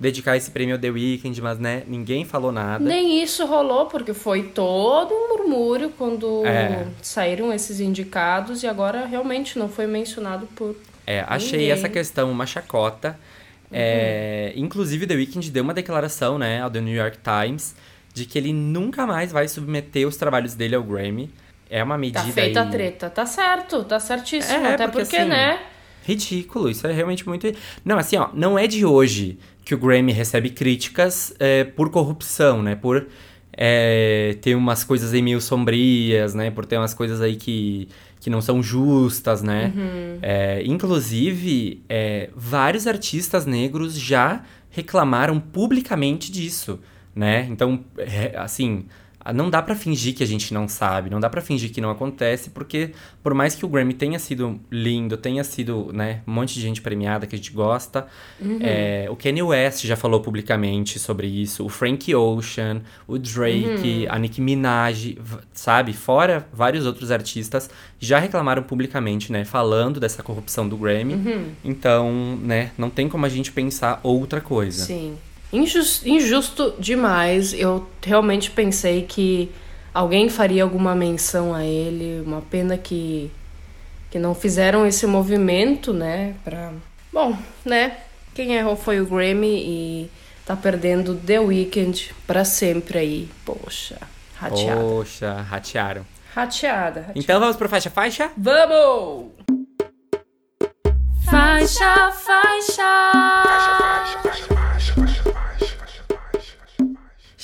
dedicar esse prêmio ao The Weeknd, mas né, ninguém falou nada. Nem isso rolou, porque foi todo um murmúrio quando É. saíram esses indicados e agora realmente não foi mencionado por. É, achei Ninguém. Essa questão uma chacota. É, inclusive, The Weeknd deu uma declaração, né, ao The New York Times, de que ele nunca mais vai submeter os trabalhos dele ao Grammy. É uma medida Tá feita aí... a treta. Tá certo, tá certíssimo. É, Até porque, porque, assim, né? Ridículo, isso é realmente muito. Não, assim, ó, não é de hoje que o Grammy recebe críticas é, por corrupção, né? Por é, ter umas coisas aí meio sombrias, né? Por ter umas coisas aí que, que não são justas, né? É, inclusive, é, vários artistas negros já reclamaram publicamente disso, né? Então, é, assim, não dá pra fingir que a gente não sabe, não dá pra fingir que não acontece, porque por mais que o Grammy tenha sido lindo, tenha sido, né, um monte de gente premiada que a gente gosta, é, o Kanye West já falou publicamente sobre isso, o Frank Ocean, o Drake, a Nicki Minaj, sabe? Fora vários outros artistas já reclamaram publicamente, né, falando dessa corrupção do Grammy. Então, né, não tem como a gente pensar outra coisa. Sim. Injus- injusto demais. Eu realmente pensei que alguém faria alguma menção a ele. Uma pena que, que não fizeram esse movimento, né? Pra... Bom, né? Quem errou foi o Grammy e tá perdendo The Weeknd pra sempre aí. Poxa, rateada. Poxa, ratearam. Rateada, rateada. Então vamos pro faixa faixa? Vamos! Faixa, faixa!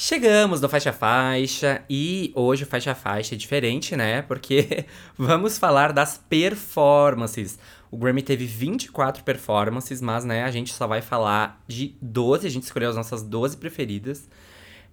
Chegamos no faixa faixa e hoje o faixa faixa é diferente, né? Porque [LAUGHS] vamos falar das performances. O Grammy teve 24 performances, mas né, a gente só vai falar de 12, a gente escolheu as nossas 12 preferidas.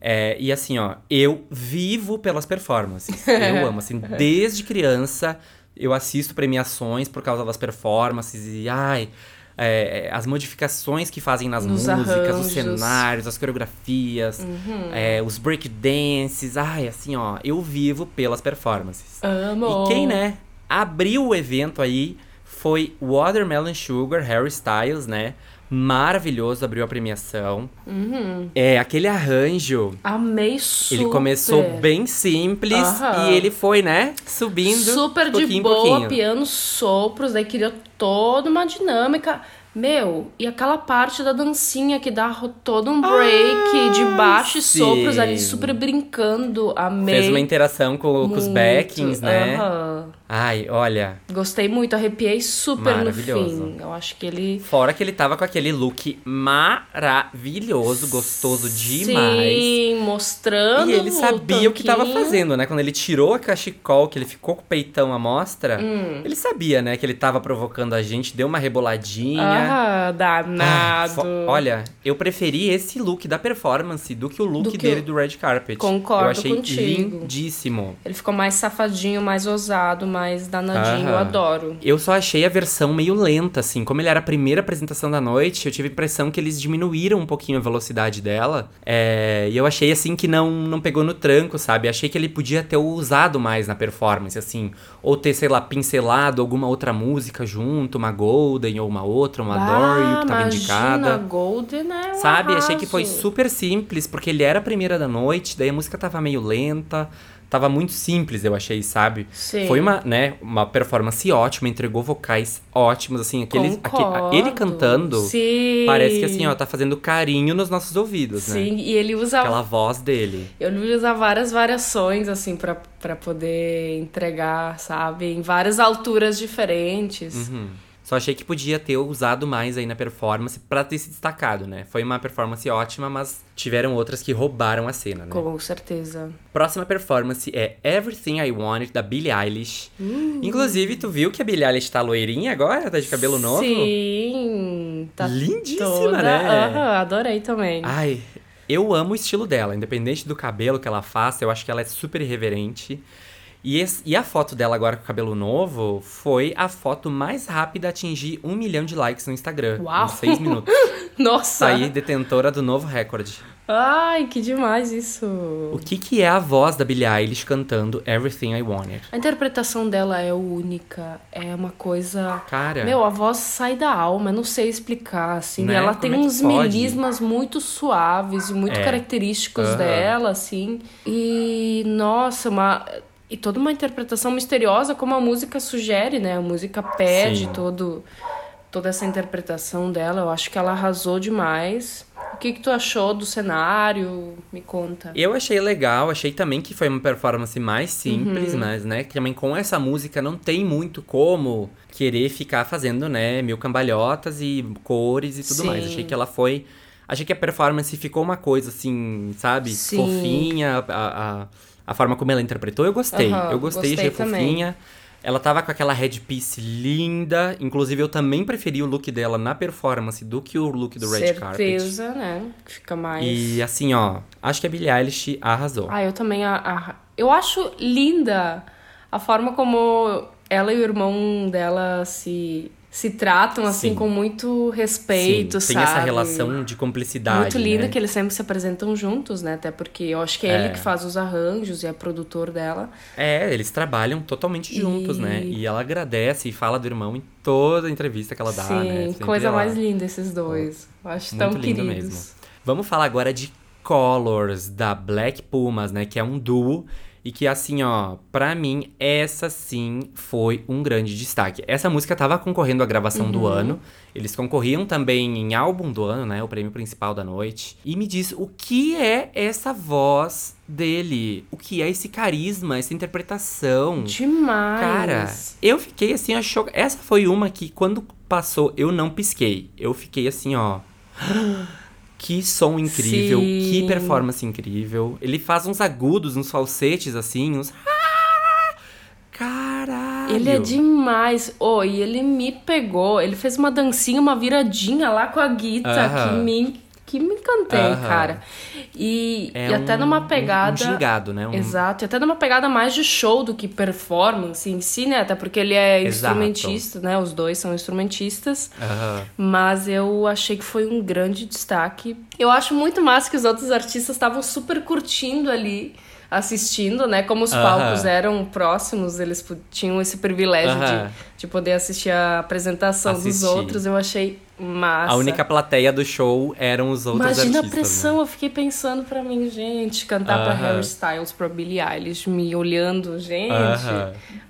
É, e assim, ó, eu vivo pelas performances. [LAUGHS] Eu amo, assim, desde criança eu assisto premiações por causa das performances e ai. É, as modificações que fazem nas Nos músicas, arranjos. os cenários, as coreografias, Uhum. é, os breakdances. Ai, assim, ó, eu vivo pelas performances. Amo. E quem, né, abriu o evento aí foi Watermelon Sugar, Harry Styles, né? Maravilhoso, abriu a premiação. Uhum. É, aquele arranjo. Amei super. Ele começou bem simples Aham. e ele foi, né, subindo. Super de boa, pouquinho. piano sopros, daí criou toda uma dinâmica. Meu, e aquela parte da dancinha que dá todo um break de baixo e sopros ali, super brincando. Amei. Fez uma interação com, com os backings, né? Aham. Ai, olha. Gostei muito, arrepiei super no fim. Eu acho que ele. Fora que ele tava com aquele look maravilhoso, gostoso demais. Sim, mostrando. E ele sabia o que tava fazendo, né? Quando ele tirou a cachecol, que ele ficou com o peitão à mostra, Hum. ele sabia, né? Que ele tava provocando a gente, deu uma reboladinha. Ah, Ah, danado. fo- Olha, eu preferi esse look da performance do que o look Do que dele o- do red carpet. Concordo Eu achei contigo. lindíssimo. Ele ficou mais safadinho, mais ousado, mais danadinho. Eu adoro. Eu só achei a versão meio lenta, assim. Como ele era a primeira apresentação da noite, eu tive a impressão que eles diminuíram um pouquinho a velocidade dela. É, E eu achei, assim, que não, não pegou no tranco, sabe? Achei que ele podia ter usado mais na performance, assim. Ou ter, sei lá, pincelado alguma outra música junto, uma Golden ou uma outra, uma Dory, que tava indicada. Golden é um Sabe? Achei que foi arraso. super simples, porque ele era a primeira da noite, daí a música tava meio lenta. Tava muito simples, eu achei, sabe? Sim. Foi uma, né, uma performance ótima, entregou vocais ótimos, assim, aqueles, aque- Concordo. ele cantando, Sim. parece que assim, ó, tá fazendo carinho nos nossos ouvidos, né? Sim, e ele usa. Aquela voz dele. Ele usa várias variações, assim, pra, pra poder entregar, sabe? Em várias alturas diferentes. Uhum. Só achei que podia ter usado mais aí na performance pra ter se destacado, né? Foi uma performance ótima, mas tiveram outras que roubaram a cena, né? Com certeza. Próxima performance é Everything I Wanted, da Billie Eilish. Uh. Inclusive, tu viu que a Billie Eilish tá loirinha agora? Tá de cabelo novo? Sim. Tá Lindíssima, toda... né? Aham, adorei também. Ai, eu amo o estilo dela, independente do cabelo que ela faça, eu acho que ela é super irreverente. E, esse- e a foto dela agora com o cabelo novo foi a foto mais rápida a atingir um milhão de likes no Instagram. Uau! Em seis minutos. [LAUGHS] Nossa! Tá aí, detentora do novo recorde. Ai, que demais isso. O que, que é a voz da Billie Eilish cantando Everything I Wanted? A interpretação dela é única, é uma coisa. Cara, Meu, a voz sai da alma, eu não sei explicar, assim. Né? Ela Como tem é uns pode? melismas muito suaves e muito É. característicos dela, assim. E, nossa, uma. E toda uma interpretação misteriosa, como a música sugere, né? A música pede Sim. todo, toda essa interpretação dela. Eu acho que ela arrasou demais. O que, que tu achou do cenário? Me conta. Eu achei legal, achei também que foi uma performance mais simples, Uhum. mas, né, que também com essa música não tem muito como querer ficar fazendo, né, mil cambalhotas e cores e tudo mais. Sim. Achei que ela foi. Achei que a performance ficou uma coisa assim, sabe? Sim. Fofinha, a, a, a forma como ela interpretou, eu gostei. Aham, eu gostei, gostei achei fofinha. Ela tava com aquela headpiece linda. Inclusive, eu também preferi o look dela na performance do que o look do Red Carpet. Certeza, né? Que fica mais. E assim, ó, acho que a Billie Eilish arrasou. Ah, eu também. A, a- eu acho linda a forma como ela e o irmão dela se, se tratam, assim, Sim. com muito respeito, Sim, sabe? tem essa relação de cumplicidade. Muito lindo né? que eles sempre se apresentam juntos, né? Até porque eu acho que é, É. ele que faz os arranjos e é produtor dela. É, eles trabalham totalmente juntos, E- né? E ela agradece e fala do irmão em toda a entrevista que ela dá, Sim, né? Sempre coisa ela- mais linda esses dois. Eu acho tão Muito lindo queridos. mesmo. Vamos falar agora de Colors, da Black Pumas, né? Que é um duo. E que, assim, ó, pra mim, essa sim foi um grande destaque. Essa música tava concorrendo à gravação do Uhum. ano. Eles concorriam também em álbum do ano, né? O prêmio principal da noite. E me diz o que é essa voz dele? O que é esse carisma, essa interpretação? Demais. Cara, eu fiquei assim, achou. Essa foi uma que quando passou eu não pisquei. Eu fiquei assim, ó. Que som incrível, Sim. que performance incrível. Ele faz uns agudos, uns falsetes assim, uns. Cara! Ele é demais. Oh, e ele me pegou. Ele fez uma dancinha, uma viradinha lá com a Guita Aham. que me que me encantei, Aham. cara. E, É e até um- numa um- um pegada. gingado, né? Um- Exato. E até numa pegada mais de show do que performance em si, né? Até porque ele é Exato. instrumentista, né? Os dois são instrumentistas. Aham. Mas eu achei que foi um grande destaque. Eu acho muito massa que os outros artistas estavam super curtindo ali, assistindo, né? Como os Aham. palcos eram próximos, eles tinham esse privilégio Aham. de, de poder assistir a apresentação dos outros. Eu achei massa. A única plateia do show eram os outros Imagina artistas. a pressão, eu fiquei pensando pra mim, gente, cantar pra Aham. Harry Styles, pra Billie Eilish, me olhando, gente.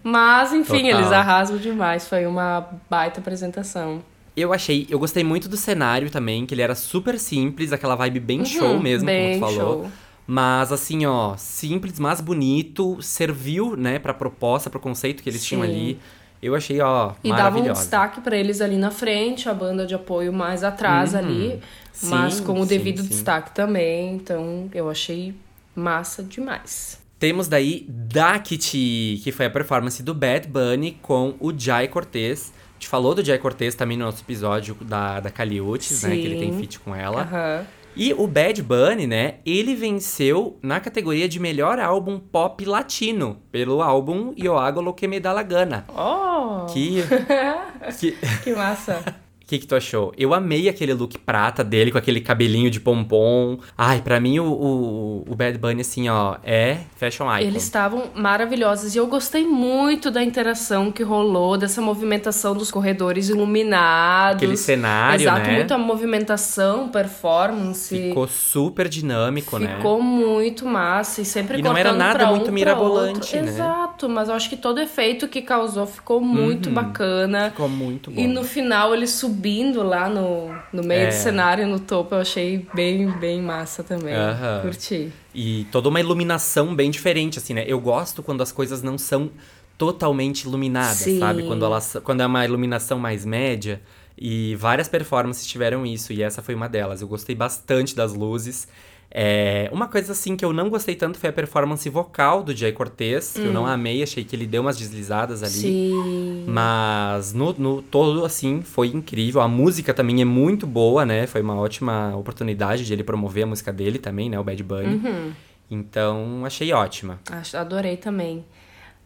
Mas, enfim, Total. eles arrasam demais, foi uma baita apresentação. Eu achei, eu gostei muito do cenário também, que ele era super simples, aquela vibe bem Uhum, show mesmo, bem como tu falou. show. Mas assim, ó, simples, mas bonito, serviu, né, pra proposta, pro conceito que eles tinham Sim. ali. Eu achei, ó, E dava um destaque pra eles ali na frente, a banda de apoio mais atrás ali, mas Sim, com o sim, devido sim. destaque também. Então eu achei massa demais. Temos daí Dakiti, que foi a performance do Bad Bunny com o Jai Cortez. A gente falou do Jai Cortez também no nosso episódio da, da Caliutes, né? Que ele tem Sim. feat com ela. Aham. E o Bad Bunny, né? Ele venceu na categoria de melhor álbum pop latino pelo álbum Yo Hago Lo Que Me Da La Gana. Oh! Que. [LAUGHS] que... Que massa! O que, que tu achou? Eu amei aquele look prata dele, com aquele cabelinho de pompom. Ai, pra mim o, o, o Bad Bunny, assim, ó, é fashion icon. Eles estavam maravilhosos e eu gostei muito da interação que rolou, dessa movimentação dos corredores iluminados. Aquele cenário, Exato, né? muita movimentação, performance. Ficou super dinâmico, né? Ficou muito massa e sempre E não era nada um, muito pra mirabolante, né? Exato, mas eu acho que todo efeito que causou ficou muito bacana. Ficou muito bom. E no final ele subindo lá no, no meio É. do cenário, no topo, eu achei bem, bem massa também. Curti. E toda uma iluminação bem diferente, assim, né? Eu gosto quando as coisas não são totalmente iluminadas, Sim. sabe? Quando, elas, quando é uma iluminação mais média. E várias performances tiveram isso, e essa foi uma delas. Eu gostei bastante das luzes. É, uma coisa assim que eu não gostei tanto foi a performance vocal do Jay Cortez, que eu não amei, achei que ele deu umas deslizadas ali. Sim. Mas no, no todo, assim, foi incrível. A música também é muito boa, né? Foi uma ótima oportunidade de ele promover a música dele também, né? O Bad Bunny. Uhum. Então, achei ótima. Acho, adorei também.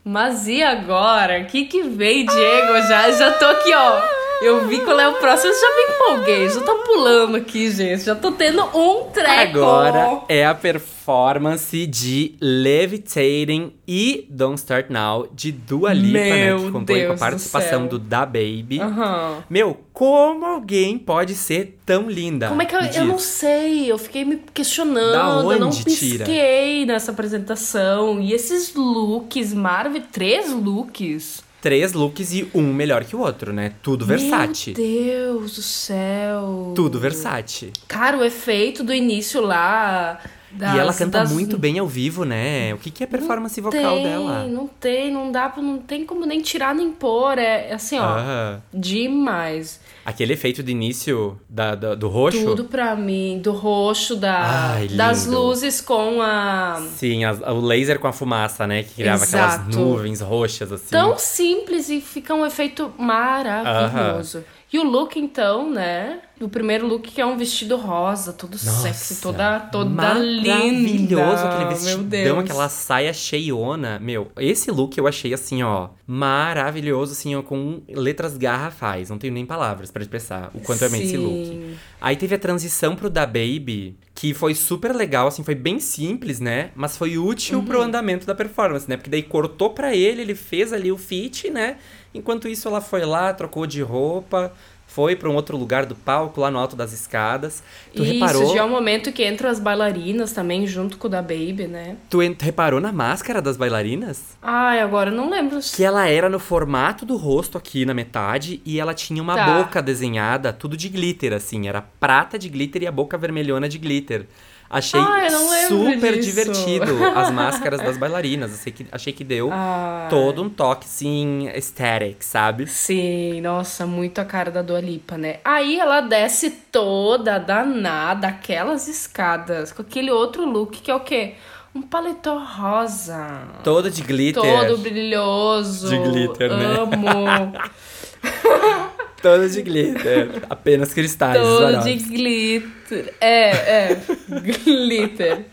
Mas e agora? O que que vem, Diego? Já, já tô aqui, ó. Eu vi qual é o próximo, eu já me empolguei. Já tô pulando aqui, gente. Já tô tendo um treco. Agora é a performance de Levitating e Don't Start Now de Dua Lipa, né? Meu Que contou aí com a Deus do participação céu. do Da Baby. Aham. Meu, como alguém pode ser tão linda? Como é que eu, eu não sei? Eu fiquei me questionando. Da eu não onde tira? pisquei nessa apresentação. E esses looks, Marvel, três looks. Três looks e um melhor que o outro, né? Tudo Versace. Meu Deus do céu. Tudo Versace. Cara, o efeito do início lá. Das- e ela canta das- muito bem ao vivo, né? O que, que é a performance vocal tem, dela? Não tem, não dá pra, não tem como nem tirar nem pôr. É, é assim, ó, Aham. demais. Aquele efeito de início da, da- do roxo. Tudo pra mim, do roxo, da, Ai, das luzes com a. Sim, as- o laser com a fumaça, né? Que criava aquelas Exato. nuvens roxas, assim. Tão simples e fica um efeito maravilhoso. E o look, então, né? O primeiro look que é um vestido rosa, todo sexy, toda, toda linda. Maravilhoso aquele vestidão, aquela saia cheiona. Meu, esse look eu achei assim, ó, maravilhoso, assim, ó, com letras garrafais. Não tenho nem palavras pra expressar o quanto eu amei esse look. Aí teve a transição pro Da Baby, que foi super legal, assim, foi bem simples, né? Mas foi útil Uhum. pro andamento da performance, né? Porque daí cortou pra ele, ele fez ali o fit, né? Enquanto isso, ela foi lá, trocou de roupa, foi pra um outro lugar do palco, lá no alto das escadas. Tu Isso, reparou? já é o momento que entram as bailarinas também, junto com o da Baby, né? Tu reparou na máscara das bailarinas? Ai, agora não lembro. Que ela era no formato do rosto aqui na metade e ela tinha uma Tá. boca desenhada, tudo de glitter, assim. Era prata de glitter e a boca vermelhona de glitter. Achei Ah, super disso. divertido as [LAUGHS] máscaras das bailarinas. Achei que, achei que deu Ah. todo um toque, assim, aesthetic, sabe? Sim, nossa, muito a cara da Dua Lipa, né? Aí ela desce toda danada, aquelas escadas, com aquele outro look que é o quê? um paletó rosa. Todo de glitter. Todo brilhoso. De glitter, né? Amo. [LAUGHS] [LAUGHS] Todo de glitter. Apenas cristais. Todo de glitter. É, é. [LAUGHS] glitter.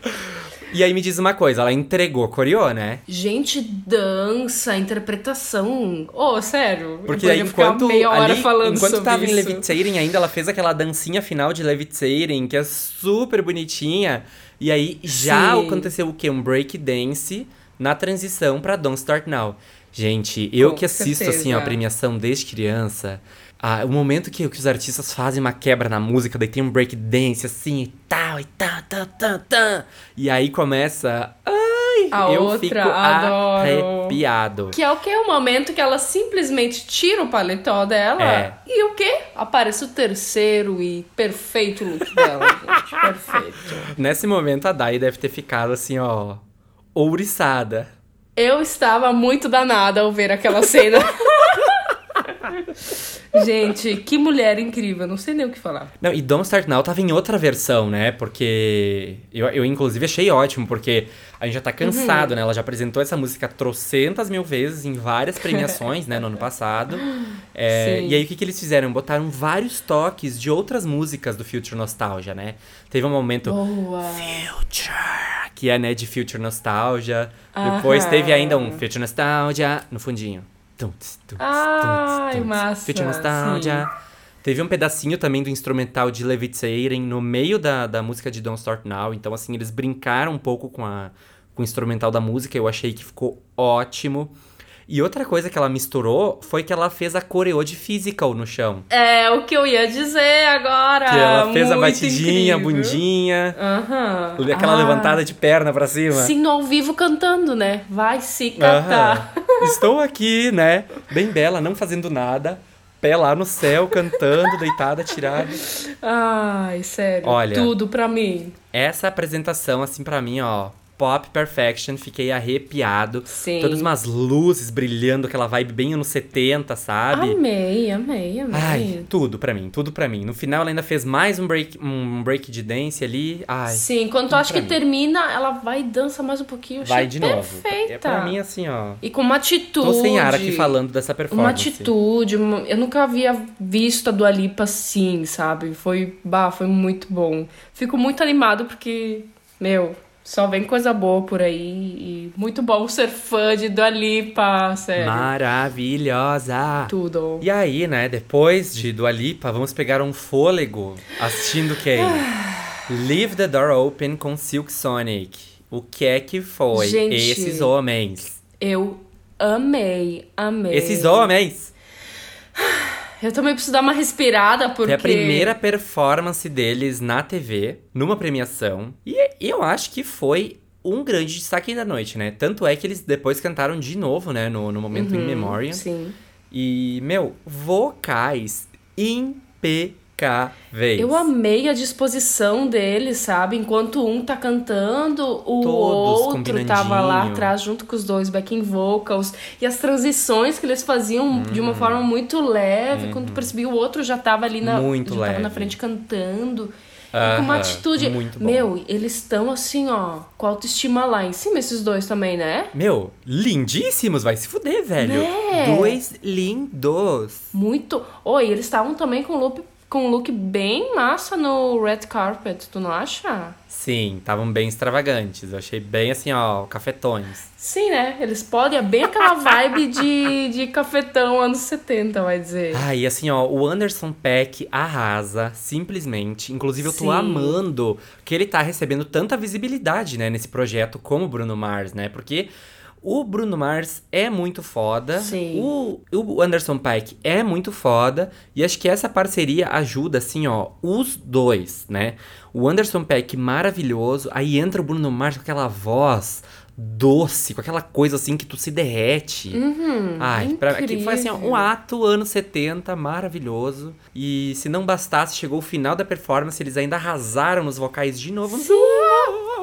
E aí me diz uma coisa, ela entregou coreô, né? Gente, dança, interpretação. Ô, sério. Porque aí enquanto, meia hora ali, falando enquanto sobre tava em isso. Levitating ainda, ela fez aquela dancinha final de Levitating, que é super bonitinha. E aí já Sim. aconteceu o quê? Um break dance na transição pra Don't Start Now. Gente, eu Com que assisto certeza. assim ó, a premiação desde criança, ah, o momento que, que os artistas fazem uma quebra na música, daí tem um break dance assim e tal, e tá, tá, tá, tá. E aí começa. Ai, A eu outra, fico adoro. arrepiado. Que é o que? O momento que ela simplesmente tira o paletó dela É. e o quê? Aparece o terceiro e perfeito look dela, [LAUGHS] gente. Perfeito. Nesse momento, a Dai deve ter ficado assim, ó, ouriçada. Eu estava muito danada ao ver aquela cena. [LAUGHS] Gente, que mulher incrível, não sei nem o que falar. Não, e Don't Start Now tava em outra versão, né? Porque eu, eu inclusive, achei ótimo, porque a gente já tá cansado, Uhum. né? Ela já apresentou essa música trocentas mil vezes em várias premiações, né? No ano passado. [LAUGHS] É, e aí, o que, que eles fizeram? Botaram vários toques de outras músicas do Future Nostalgia, né? Teve um momento... Boa. Future, que é, né, de Future Nostalgia. Depois Aham. teve ainda um Future Nostalgia no fundinho. Tum, tss, Ai, massa, Future Nostalgia. Teve um pedacinho também do instrumental de Levitating no meio da, da música de Don't Start Now. Então, assim, eles brincaram um pouco com, a, com o instrumental da música. Eu achei que ficou ótimo. E outra coisa que ela misturou foi que ela fez a coreô de Physical no chão. É o que eu ia dizer agora. Que ela fez a batidinha, a incrível. bundinha, Aham. aquela Ah, levantada de perna pra cima. Sim, no ao vivo cantando, né? Vai se catar. Aham. Estou aqui, né? Bem bela, não fazendo nada. Pé lá no céu, cantando, deitada, tirada. Ai, sério. Olha. Tudo pra mim. Essa apresentação, assim, pra mim, ó. Pop Perfection, fiquei arrepiado. Sim. Todas umas luzes brilhando, aquela vibe bem anos 70, sabe? Amei, amei, amei. Ai, tudo pra mim, tudo pra mim. No final ela ainda fez mais um break, um break de dance ali. Ai, Sim, quando tu acha que mim. termina, ela vai e dança mais um pouquinho. vai de novo. Perfeita. É pra mim assim, ó. E com uma atitude. Tô sem ar aqui falando dessa performance. Uma atitude, uma- eu nunca havia visto a Dua Lipa assim, sabe? Foi, bah, foi muito bom. Fico muito animado porque, meu, só vem coisa boa por aí e muito bom ser fã de Dua Lipa, sério. Maravilhosa. Tudo. E aí, né, depois de Dua Lipa, vamos pegar um fôlego assistindo quem? [SIGHS] Leave the Door Open com Silk Sonic. O que é que foi Gente. esses homens? Eu amei, amei. Esses homens! [SIGHS] Eu também preciso dar uma respirada porque Foi a primeira performance deles na TV, numa premiação. E eu acho que foi um grande destaque da noite, né? Tanto é que eles depois cantaram de novo, né? No, no momento In Memoriam. Uhum, Sim. E, meu, vocais impecáveis. Eu amei a disposição deles, sabe? Enquanto um tá cantando, o Todos outro tava lá atrás junto com os dois backing vocals. E as transições que eles faziam de Uhum. uma forma muito leve. Quando tu percebia, o outro já tava ali na, Muito leve. na frente cantando. E com uma atitude. muito bom. Meu, eles estão assim, ó, com autoestima lá em cima, esses dois também, né? Meu, lindíssimos, vai se fuder, velho. Né? Dois lindos. Muito. Oi, eles estavam também com look, com um look bem massa no red carpet, tu não acha? Sim, estavam bem extravagantes. Eu achei bem assim, ó, cafetões. Sim, né? Eles podem, é bem aquela vibe de, de cafetão anos 70, vai dizer. Ah, e assim, ó, o Anderson Peck arrasa, simplesmente. Inclusive, eu tô Sim. amando que ele tá recebendo tanta visibilidade, né, nesse projeto como o Bruno Mars, né? Porque o Bruno Mars é muito foda. Sim. O, o Anderson Peck é muito foda. E acho que essa parceria ajuda, assim, ó, os dois, né? O Anderson Peck maravilhoso. Aí entra o Bruno Mars com aquela voz doce, com aquela coisa assim que tu se derrete. Uhum, Ai, pra, que foi assim, ó, um ato anos 70, maravilhoso. E se não bastasse, chegou o final da performance, eles ainda arrasaram nos vocais de novo.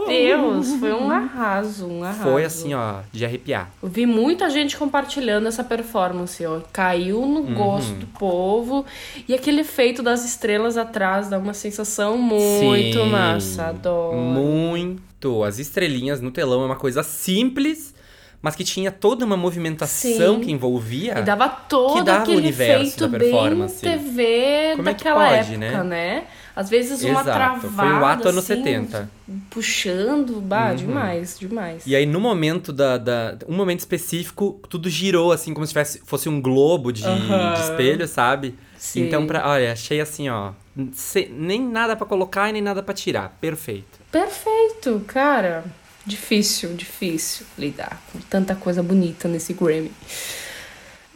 Deus, foi um arraso, um arraso. Foi assim, ó, de arrepiar. Eu vi muita gente compartilhando essa performance, ó. Caiu no Uhum. gosto do povo. E aquele efeito das estrelas atrás dá uma sensação muito Sim. massa. Adoro. Muito As estrelinhas no telão é uma coisa simples, mas que tinha toda uma movimentação Sim. que envolvia. E dava todo que dava o aquele universo efeito da bem performance. TV Como é que daquela pode, época, né? né? Às vezes uma Exato, travada, foi o ato anos assim, 70. Puxando, bah, demais, demais. E aí, no momento da, da. Um momento específico, tudo girou, assim, como se tivesse, fosse um globo de, Aham. de espelho, sabe? Sim. Então, pra, olha, achei assim, ó. nem nada pra colocar e nem nada pra tirar. Perfeito. Perfeito, cara. Difícil, difícil lidar com tanta coisa bonita nesse Grammy.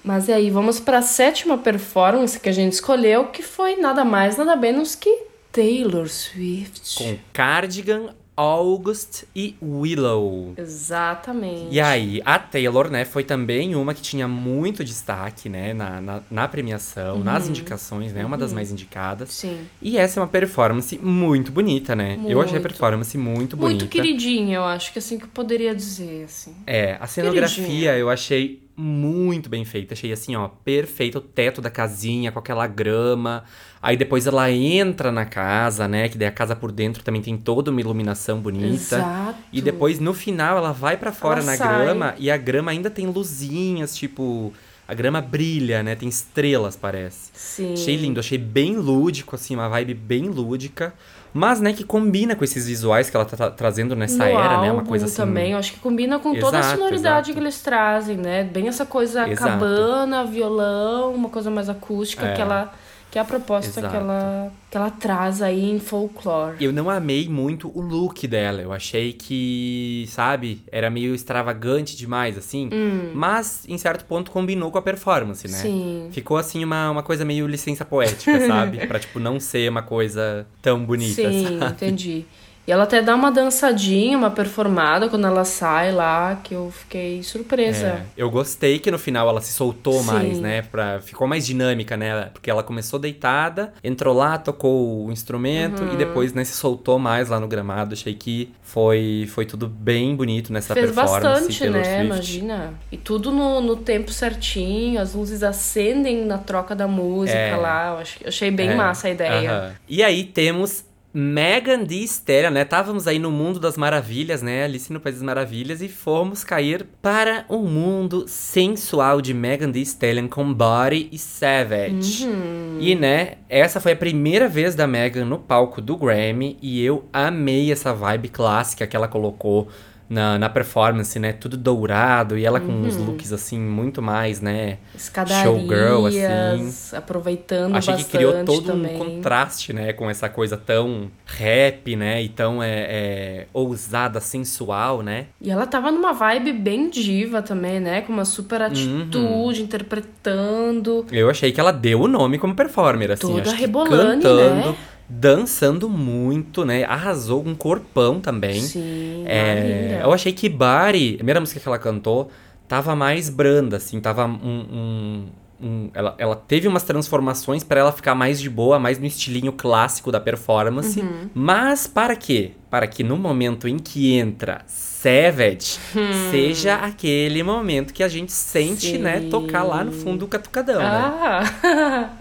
Mas e aí, vamos para a sétima performance que a gente escolheu, que foi nada mais, nada menos que Taylor Swift. Com Cardigan, August e Willow. Exatamente. E aí, a Taylor, né, foi também uma que tinha muito destaque, né, na, na, na premiação, nas indicações, né, uma das mais indicadas. Sim. E essa é uma performance muito bonita, né? Eu achei a Muito. performance muito bonita. Muito queridinha, eu acho que assim que eu poderia dizer, assim. É, a cenografia Queridinha. eu achei muito bem feita. Achei assim, ó, perfeito o teto da casinha com aquela grama. Aí depois ela entra na casa, né? Que daí a casa por dentro também tem toda uma iluminação bonita. Exato. E depois no final ela vai pra fora Ela na sai. grama e a grama ainda tem luzinhas, tipo, a grama brilha, né? Tem estrelas, parece. Sim. Achei lindo, achei bem lúdico, assim, uma vibe bem lúdica. Mas, né, que combina com esses visuais que ela tá tra- trazendo nessa no era, né? Uma coisa assim. também, acho que combina com toda a Exato, sonoridade exato. que eles trazem, né? Bem essa coisa Exato. cabana, violão, uma coisa mais acústica, É. que ela que é a proposta que ela, que ela traz aí em folklore. Eu não amei muito o look dela. Eu achei que, sabe, era meio extravagante demais, assim. Mas, em certo ponto, combinou com a performance, né? Hum. Sim. Ficou, assim, uma, uma coisa meio licença poética, sabe? [LAUGHS] pra, tipo, não ser uma coisa tão bonita, Sim, sabe? entendi. E ela até dá uma dançadinha, uma performada quando ela sai lá, que eu fiquei surpresa. É, eu gostei que no final ela se soltou Sim. mais, né? Pra, ficou mais dinâmica, né? Porque ela começou deitada, entrou lá, tocou o instrumento Uhum. e depois, né, se soltou mais lá no gramado. Achei que foi, foi tudo bem bonito nessa Fez performance. bastante, Taylor né? Swift. Imagina. E tudo no, no tempo certinho, as luzes acendem na troca da música É. lá. Eu ach- eu achei bem É, massa a ideia. aham. E aí temos Megan Thee Stallion, né? Távamos aí no mundo das maravilhas, né? Alice no País das Maravilhas e fomos cair para o mundo sensual de Megan Thee Stallion com Body e Savage. Uhum. E, né, essa foi a primeira vez da Megan no palco do Grammy e eu amei essa vibe clássica que ela colocou na, na performance, né? Tudo dourado e ela com uns Uhum. looks, assim, muito mais, né? Escadarias, Showgirl, assim. aproveitando Achei bastante que criou todo também. um contraste, né, com essa coisa tão rap, né, e tão é, é, ousada, sensual, né? E ela tava numa vibe bem diva também, né? Com uma super Uhum. atitude, interpretando. Eu achei que ela deu o nome como performer, assim, Toda cantando, né? Dançando muito, né, arrasou um corpão também. Sim, É, linda. eu achei que Bari, a primeira música que ela cantou, tava mais branda, assim, tava um. um- um- ela, ela teve umas transformações para ela ficar mais de boa, mais no estilinho clássico da performance. Uhum. Mas para quê? Para que no momento em que entra Savage, Hum. seja aquele momento que a gente sente, Sim. né, tocar lá no fundo do catucadão, né? Ah,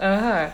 [LAUGHS] ah.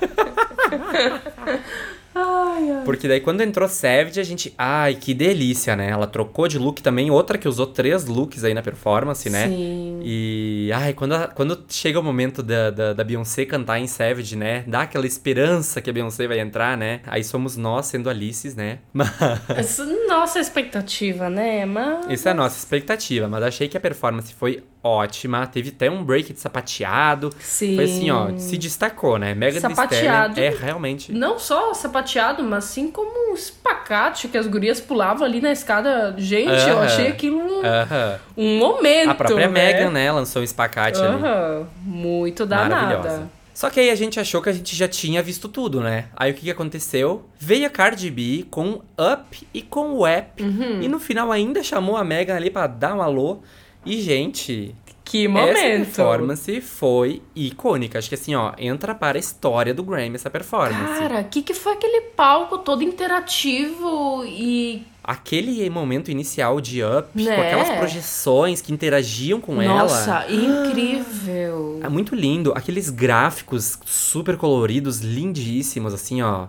[LAUGHS] ai, ai. Porque daí quando entrou Savage, a gente. Ai, que delícia, né? Ela trocou de look também, outra que usou três looks aí na performance, né? Sim. E. Ai, quando, a- quando chega o momento da, da, da Beyoncé cantar em Savage, né? Dá aquela esperança que a Beyoncé vai entrar, né? Aí somos nós sendo Alices, né? [LAUGHS] Mas. Essa é nossa expectativa, né? Mas. Essa é a nossa expectativa, mas achei que a performance foi ótima. Teve até um break de sapateado. Sim. Foi assim, ó, se destacou, né? Thee Sapateado. É realmente. Não só sapateado, mas assim como um espacate que as gurias pulavam ali na escada. Gente, eu Aham. achei aquilo um, Aham. um momento. A própria né? Megan, né? Lançou um espacate ali. Aham. Muito danada. Só que aí a gente achou que a gente já tinha visto tudo, né? Aí o que, que aconteceu? Veio a Cardi B com Up e com Wap. Uhum. E no final ainda chamou a Megan ali pra dar um alô. E, gente, Que essa momento. performance foi icônica. Acho que assim, ó, entra para a história do Grammy essa performance. Cara, o que, que foi aquele palco todo interativo e. Aquele momento inicial de Up, Né? com aquelas projeções que interagiam com ela. Nossa, incrível. É muito lindo. Aqueles gráficos super coloridos, lindíssimos, assim, ó.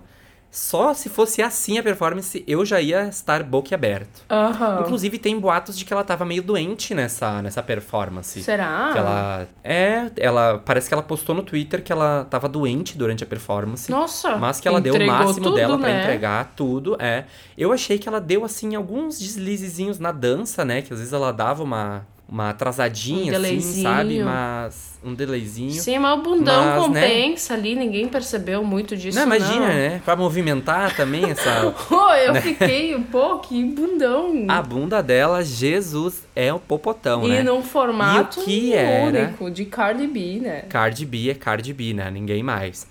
Só se fosse assim a performance, eu já ia estar boquiaberto. Aham. Inclusive, tem boatos de que ela tava meio doente nessa, nessa performance. Será? Que ela. É, ela. Parece que ela postou no Twitter que ela tava doente durante a performance. Nossa, Mas que ela deu o máximo tudo, dela né? entregar tudo, é. Eu achei que ela deu, assim, alguns deslizezinhos na dança, né? Que às vezes ela dava uma, uma atrasadinha, Um assim, sabe? Mas. Um delayzinho. Sim, mas o bundão Mas, né? compensa ali, ninguém percebeu muito disso. não, imagina, não. né? Pra movimentar também essa. [LAUGHS] Pô, eu fiquei, pô, que bundão. A bunda dela, Jesus, é um popotão, e né? num formato E o que era? único, de Cardi B, né? Cardi B é Cardi B, né? Ninguém mais.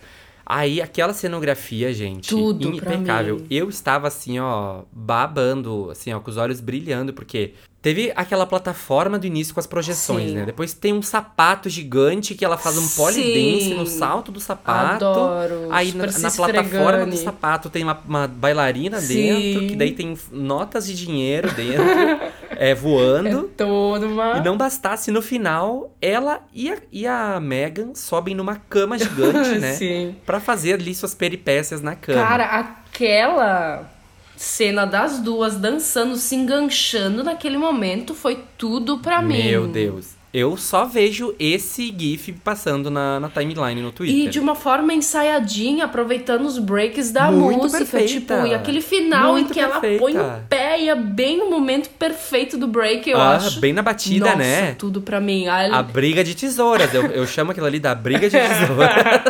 Aí, aquela cenografia, gente, Tudo impecável. Eu estava assim, ó, babando, assim, ó, com os olhos brilhando, porque teve aquela plataforma do início com as projeções, Sim. né? Depois tem um sapato gigante que ela faz um polidense no salto do sapato. Adoro, Aí na, na plataforma do sapato tem uma, uma bailarina Sim. dentro, que daí tem notas de dinheiro dentro, [LAUGHS] é, voando. Toda uma... E não bastasse, no final, ela e a, e a Megan sobem numa cama gigante, [LAUGHS] né? Sim. Pra fazer ali suas peripécias na cama. Cara, aquela cena das duas dançando, se enganchando naquele momento foi tudo pra mim. Meu Deus. Eu só vejo esse GIF passando na, na timeline no Twitter. E de uma forma ensaiadinha, aproveitando os breaks da Muito música, perfeita. tipo, e aquele final Muito em que ela perfeita. põe o pé e é bem no momento perfeito do break, eu Ah, acho. bem na batida, Nossa, né? tudo pra mim. Aí A briga de tesouras. Eu, eu chamo aquilo ali da briga de [LAUGHS] tesouras.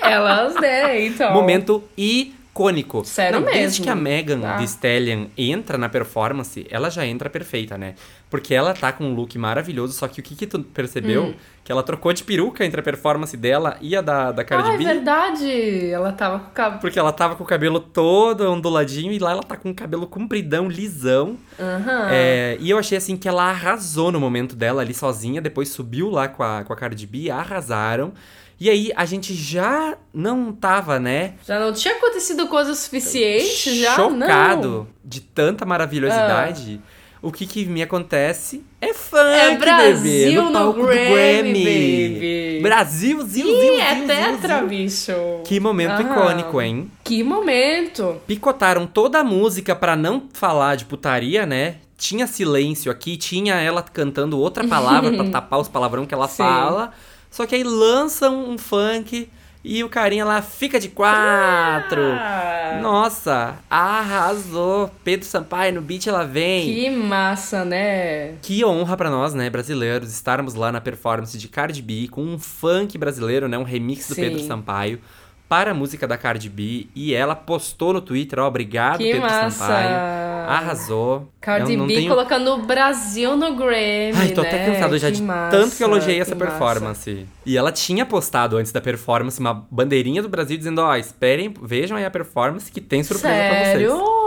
Elas, né, então... Momento icônico. Sério Não, Desde mesmo. que a Megan Tá. Thee Stallion entra na performance, ela já entra perfeita, né? Porque ela tá com um look maravilhoso, só que o que que tu percebeu? Hum. Que ela trocou de peruca entre a performance dela e a da, da Cardi Ah, é B. verdade. Ela tava com o cabelo... Porque ela tava com o cabelo todo onduladinho e lá ela tá com o cabelo compridão, lisão. Aham. É, e eu achei assim que ela arrasou no momento dela ali sozinha, depois subiu lá com a, com a Cardi B, arrasaram. E aí a gente já não tava, né? Já não tinha acontecido coisa suficiente? Já chocado não. de tanta maravilhosidade. O que que me acontece é funk, É Brasil bebê, no no Grammy, Grammy. baby. Brasil, zil, Ih, zil, é zil, tetra, zil. bicho. Que momento Aham. icônico, hein? Que momento. Picotaram toda a música pra não falar de putaria, né? Tinha silêncio aqui, tinha ela cantando outra palavra pra [LAUGHS] tapar os palavrão que ela Sim. fala. Só que aí lançam um funk e o carinha lá fica de quatro. Ah. Nossa, arrasou. Pedro Sampaio no beat ela vem. Que massa, né? Que honra pra nós, né, brasileiros, estarmos lá na performance de Cardi B com um funk brasileiro, né, um remix do Sim. Pedro Sampaio para a música da Cardi B e ela postou no Twitter, ó, obrigado Que Pedro massa. Sampaio. Arrasou. Cardi B tenho- colocando o Brasil no Grammy, Ai, tô né? até cansado já Que de massa, tanto que eu elogiei essa que massa. performance. E ela tinha postado antes da performance uma bandeirinha do Brasil dizendo, ó, esperem, vejam aí a performance que tem surpresa Sério? pra vocês.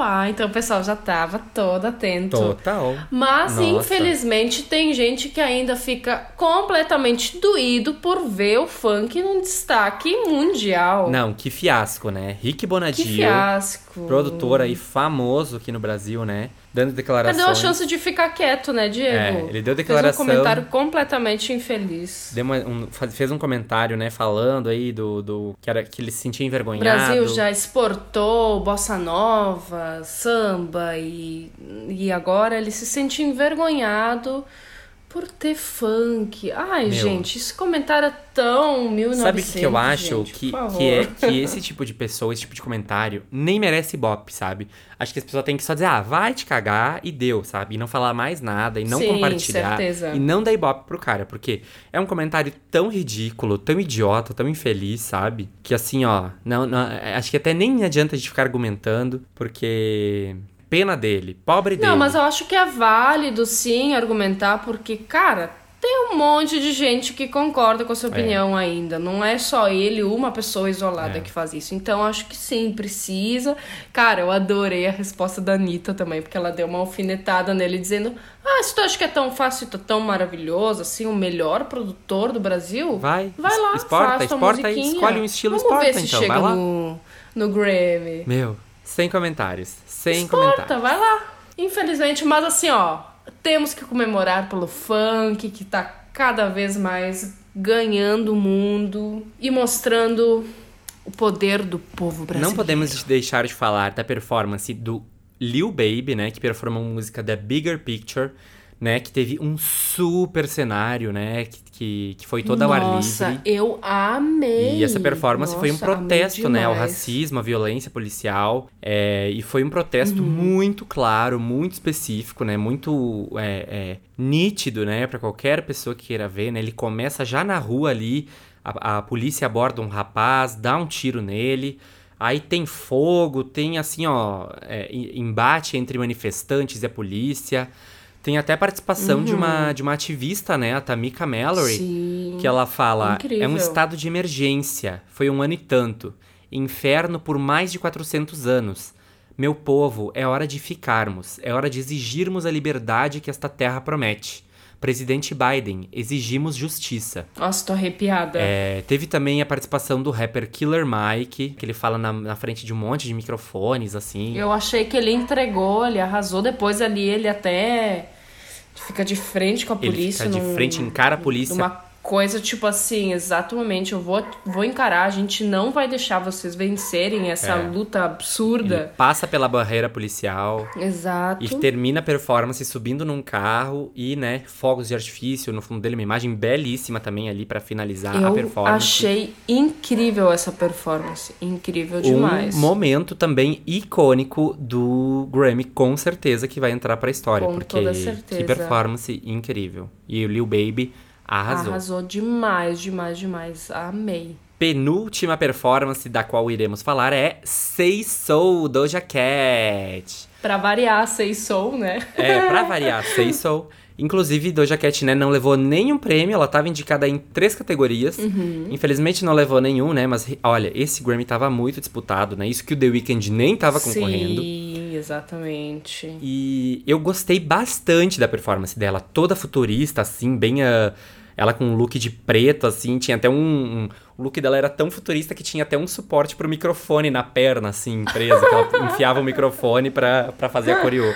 Ah, então o pessoal já tava todo atento. Total. Mas, Nossa. infelizmente, tem gente que ainda fica completamente doído por ver o funk num destaque mundial. Não, que fiasco, né? Rick Que Bonadio, fiasco. produtor aí famoso aqui no Brasil, né? Dando declarações. Mas deu a chance de ficar quieto, né, Diego? É, ele deu declaração- Fez um comentário completamente infeliz. Uma- um- fez um comentário, né, falando aí do, do que, era, que ele se sentia O envergonhado. Brasil já exportou bossa nova, samba e, e agora ele se sente envergonhado por ter funk. Ai, Meu. gente, esse comentário é tão 1900, Sabe o que, eu acho? gente, que, que é que esse tipo de pessoa, esse tipo de comentário, nem merece ibope, sabe? Acho que as pessoas têm que só dizer, ah, vai te cagar e deu, sabe? E não falar mais nada, e não Sim, compartilhar. certeza. E não dar ibope pro cara, porque é um comentário tão ridículo, tão idiota, tão infeliz, sabe? Que assim, ó, não, não, é, acho que até nem adianta a gente ficar argumentando, porque. Pena dele, pobre dele. Não, mas eu acho que é válido sim argumentar, porque, cara, tem um monte de gente que concorda com a sua opinião ainda. Não é só ele, uma pessoa isolada É. que faz isso. Então, acho que sim, precisa. Cara, eu adorei a resposta da Anitta também, porque ela deu uma alfinetada nele dizendo: Ah, se tu acha que é tão fácil e tá tão maravilhoso, assim, o melhor produtor do Brasil, Vai, vai lá, exporta, exporta musiquinha. escolhe um estilo, Vamos exporta, ver se então, chega vai lá. No, no Grammy. Meu, sem comentários. Sem Exporta, comentários. vai lá. Infelizmente, mas assim, ó, temos que comemorar pelo funk que tá cada vez mais ganhando o mundo e mostrando o poder do povo brasileiro. Não podemos deixar de falar da performance do Lil Baby, né? Que performou a música The Bigger Picture, né? Que teve um super cenário, né? Que, que, que foi toda ao ar Nossa, livre. eu amei. E essa performance foi um Nossa, protesto, né, ao racismo, à violência policial. é, e foi um protesto Uhum. muito claro, muito específico, né? Muito é, é, nítido, né? Pra qualquer pessoa que queira ver, né? Ele começa já na rua ali, a, a polícia aborda um rapaz, dá um tiro nele. Aí tem fogo, tem assim, ó, é, em- embate entre manifestantes e a polícia. Tem até a participação de, uma, de uma ativista, né, a Tamika Mallory, Uhum. Sim. que ela fala: Incrível. é um estado de emergência. Foi um ano e tanto. Inferno por mais de 400 anos. Meu povo, é hora de ficarmos. É hora de exigirmos a liberdade que esta terra promete. Presidente Biden, exigimos justiça. Nossa, tô arrepiada. É, teve também a participação do rapper Killer Mike, que ele fala na, na frente de um monte de microfones, assim. Eu achei que ele entregou, ele arrasou. Depois ali ele até fica de frente com a Ele polícia. fica de num- frente, encara a polícia. Uma coisa tipo assim, exatamente, eu vou, vou encarar, a gente não vai deixar vocês vencerem essa É. luta Ele absurda. passa pela barreira policial. Exato. E termina a performance subindo num carro e, né, fogos de artifício no fundo dele, uma imagem belíssima também ali pra finalizar a Eu performance. achei incrível essa performance. Incrível demais. Um momento também icônico do Grammy, com certeza que vai entrar pra história, Com porque toda certeza. que performance incrível. E o Lil Baby arrasou. Arrasou demais, demais, demais. Amei. Penúltima performance da qual iremos falar é Say Soul Doja Cat. Pra variar, Sei Soul, né? É, pra [LAUGHS] variar, Say Soul. Inclusive, Doja Cat, né, não levou nenhum prêmio, ela tava indicada em três categorias. Uhum. Infelizmente não levou nenhum, né, mas olha, esse Grammy tava muito disputado, né, isso que o The Weeknd nem tava concorrendo. Sim, exatamente. E eu gostei bastante da performance dela, toda futurista, assim, bem. ah, ela com um look de preto, assim, tinha até um, um- O look dela era tão futurista que tinha até um suporte pro microfone na perna, assim, preso, que ela [LAUGHS] enfiava o microfone pra, pra fazer a coreô.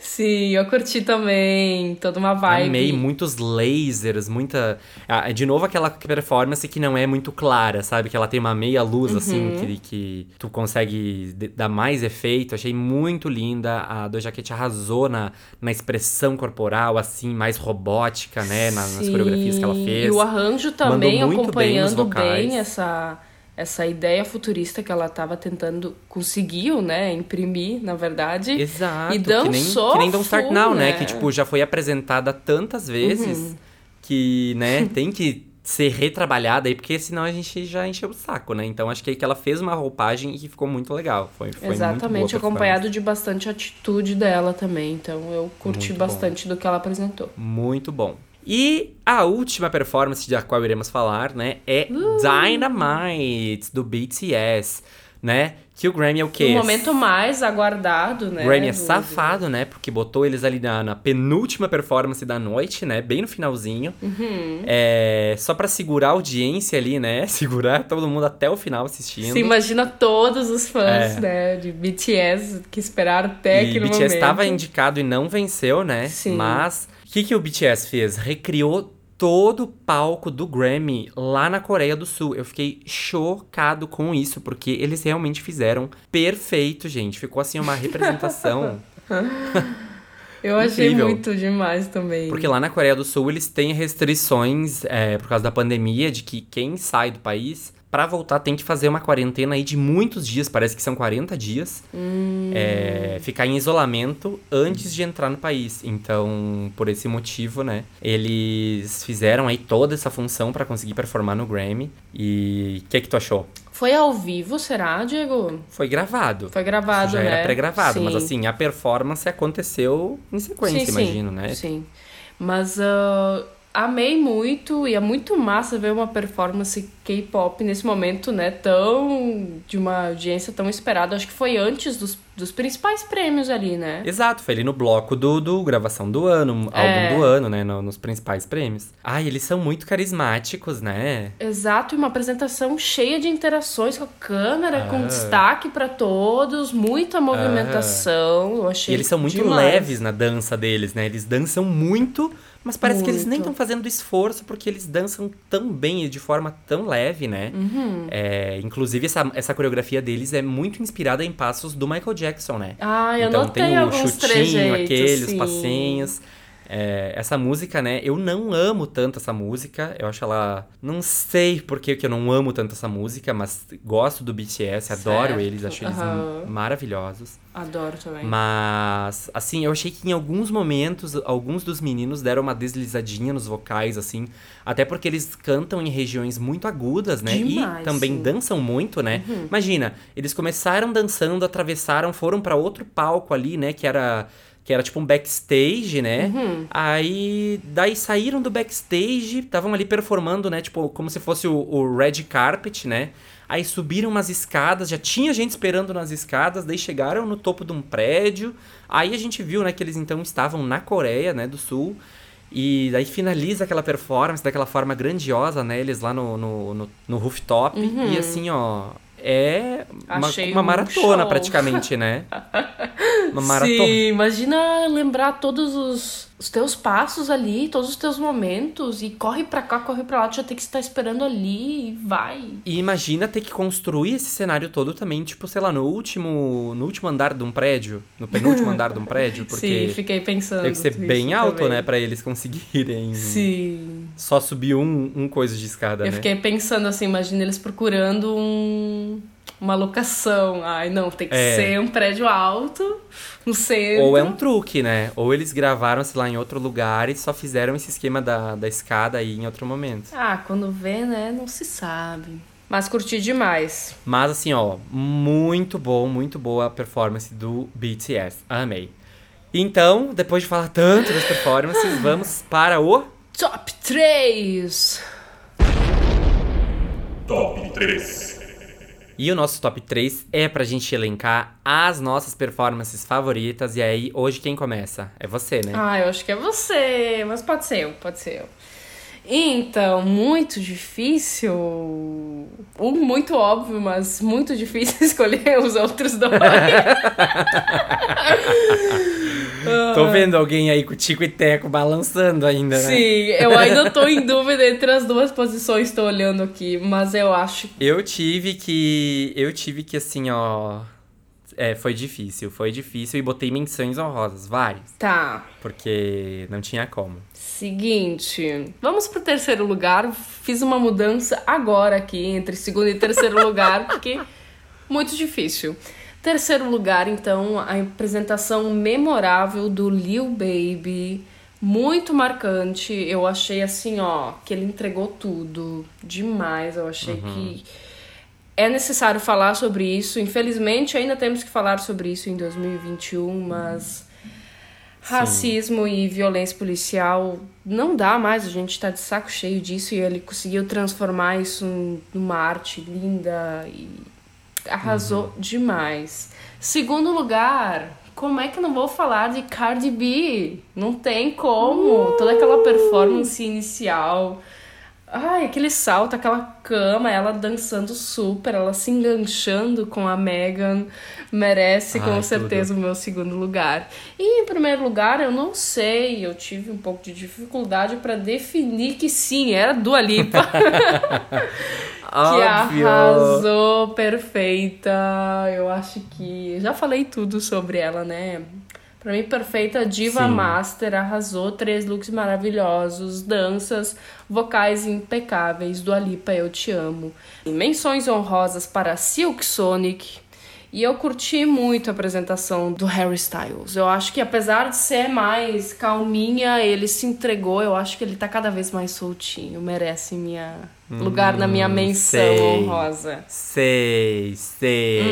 Sim, eu curti também. Toda uma vibe. Amei muitos lasers, muita. Ah, de novo, aquela performance que não é muito clara, sabe? Que ela tem uma meia luz, assim, que, que tu consegue dar mais efeito. Achei muito linda. A Doja Cat arrasou na, na expressão corporal, assim, mais robótica, né? na- nas coreografias que ela fez. E o arranjo também bem acompanhando vocais. bem, essa, essa ideia futurista que ela tava tentando, conseguiu, né, imprimir, na verdade. Exato. E que nem, dançou que nem Don't Start Now, né? né? Que, tipo, já foi apresentada tantas vezes Uhum. que, né, [LAUGHS] tem que ser retrabalhada aí, porque senão a gente já encheu o saco, né? Então acho que, que ela fez uma roupagem e que ficou muito legal. Foi, foi Exatamente, acompanhado de bastante atitude dela também. Então eu curti Muito bom. bastante do que ela apresentou. Muito bom. E a última performance da qual iremos falar, né, é Uh! Dynamite, do BTS, né? Que o Grammy é o quê? O momento mais aguardado, né? O Grammy é do- safado, né? Porque botou eles ali na, na penúltima performance da noite, né? Bem no finalzinho. Uhum. É, só pra segurar a audiência ali, né? [LAUGHS] Segurar todo mundo até o final assistindo. Se imagina todos os fãs, É. né, de BTS que esperaram até e aquele BTS momento. estava indicado e não venceu, né? Sim. Mas que, que o BTS fez? Recriou todo o palco do Grammy lá na Coreia do Sul. Eu fiquei chocado com isso, porque eles realmente fizeram perfeito, gente. Ficou assim uma representação. [LAUGHS] Eu achei Incrível. muito demais também. Porque lá na Coreia do Sul eles têm restrições é, por causa da pandemia, de que quem sai do país, pra voltar, tem que fazer uma quarentena aí de muitos dias, parece que são 40 dias. é, ficar em isolamento antes de entrar no país. Então, por esse motivo, né, eles fizeram aí toda essa função pra conseguir performar no Grammy. E o que, que tu achou? Foi ao vivo, será, Diego? Foi gravado. Foi gravado, já né? era pré-gravado, mas Sim. assim, a performance aconteceu em sequência, sim, imagino, sim, né? Sim. Mas ah, amei muito e é muito massa ver uma performance K-pop nesse momento, né? Tão. de uma audiência tão esperada. Acho que foi antes dos, dos principais prêmios ali, né? Exato, foi ali no bloco do, do gravação do ano, É. álbum do ano, né? no- nos principais prêmios. Ai, eles são muito carismáticos, né? Exato, e uma apresentação cheia de interações com a câmera, com Ah. destaque pra todos, muita movimentação. Eu achei E eles são muito demais. leves na dança deles, né? Eles dançam muito, mas parece que eles nem Muito. estão fazendo esforço porque eles dançam tão bem e de forma tão leve, né? Uhum. É, inclusive, essa, essa coreografia deles é muito inspirada em passos do Michael Jackson, né? Ah, eu então notei tem o alguns chutinho, trejeitos, aquele, os sim. passinhos. É, essa música, né? Eu não amo tanto essa música. Eu acho ela. Não sei por que eu não amo tanto essa música, mas gosto do BTS, adoro Certo, eles, acho eles aham. maravilhosos. Adoro também. Mas, assim, eu achei que em alguns momentos, alguns dos meninos deram uma deslizadinha nos vocais, assim. Até porque eles cantam em regiões muito agudas, né? Demais, e também sim. Uhum. dançam muito, né? Imagina, eles começaram dançando, atravessaram, foram pra outro palco ali, né? Que era. Que era tipo um backstage, né? Uhum. Aí, daí saíram do backstage, estavam ali performando, né? Tipo, como se fosse o, o red carpet, né? Aí subiram umas escadas, já tinha gente esperando nas escadas, daí chegaram no topo de um prédio. Aí a gente viu, né, que eles então estavam na Coreia, né, do Sul. E daí finaliza aquela performance daquela forma grandiosa, né? Eles lá no, no, no, no rooftop. E assim, ó. É uma, Uhum. Uma um maratona praticamente, né? [LAUGHS] Uma maratona. Sim, imagina lembrar todos os, os teus passos ali, todos os teus momentos, e corre pra cá, corre pra lá, tu já tem que estar esperando ali e vai. E imagina ter que construir esse cenário todo também, tipo, sei lá, no último, no último andar de um prédio, no penúltimo andar de um prédio, [LAUGHS] porque Sim, fiquei pensando. deve ser nisso bem alto, também. né, pra eles conseguirem Sim. só subir um, um coisa de escada, Eu né? fiquei pensando assim, imagina eles procurando um, uma locação. Ai, não, tem que É. ser um prédio alto, no centro. Ou é um truque, né? Ou eles gravaram, sei lá, em outro lugar e só fizeram esse esquema da, da escada aí em outro momento. Ah, quando vê, né, não se sabe. Mas curti demais. Mas assim, ó, muito bom, muito boa a performance do BTS. Amei. Então, depois de falar tanto das performances, [SIGHS] vamos para o Top 3! Top 3. E o nosso top 3 é pra gente elencar as nossas performances favoritas. E aí, hoje quem começa? É você, né? Ah, eu acho que é você, mas pode ser eu, pode ser eu. Então, muito difícil. Um muito óbvio, mas muito difícil [LAUGHS] escolher os outros dois. [LAUGHS] Tô vendo alguém aí com o Tico e Teco balançando ainda, né? Sim, eu ainda tô em dúvida entre as duas posições, tô olhando aqui, mas eu acho que. Eu tive que. Eu tive que, assim, ó. É, foi difícil, foi difícil e botei menções honrosas, várias. Tá. Porque não tinha como. Seguinte, vamos pro terceiro lugar. Fiz uma mudança agora aqui entre segundo e terceiro [LAUGHS] lugar, porque muito difícil. Terceiro lugar, então, a apresentação memorável do Lil Baby, muito marcante. Eu achei assim, ó, que ele entregou tudo demais. Eu achei que é necessário falar sobre isso. Infelizmente, ainda temos que falar sobre isso em 2021, mas racismo e violência policial não dá mais. A gente tá de saco cheio disso e ele conseguiu transformar isso numa arte linda e arrasou demais. Segundo lugar, como é que eu não vou falar de Cardi B? Não tem como. Toda aquela performance inicial. Ai, aquele salto, aquela cama, ela dançando super, ela se enganchando com a Megan, merece com Ai, certeza o meu segundo lugar. E em primeiro lugar, eu não sei, eu tive um pouco de dificuldade para definir que sim, era Dua Lipa. [LAUGHS] que arrasou, perfeita. Eu acho que já falei tudo sobre ela, né? Pra mim, perfeita diva Sim. master, arrasou, três looks maravilhosos, danças, vocais impecáveis, do Alipa Eu Te Amo. Menções honrosas para Silk Sonic. E eu curti muito a apresentação do Harry Styles. Eu acho que apesar de ser mais calminha, ele se entregou. Eu acho que ele tá cada vez mais soltinho. Merece minha lugar na minha menção sei. honrosa. Sei, sei,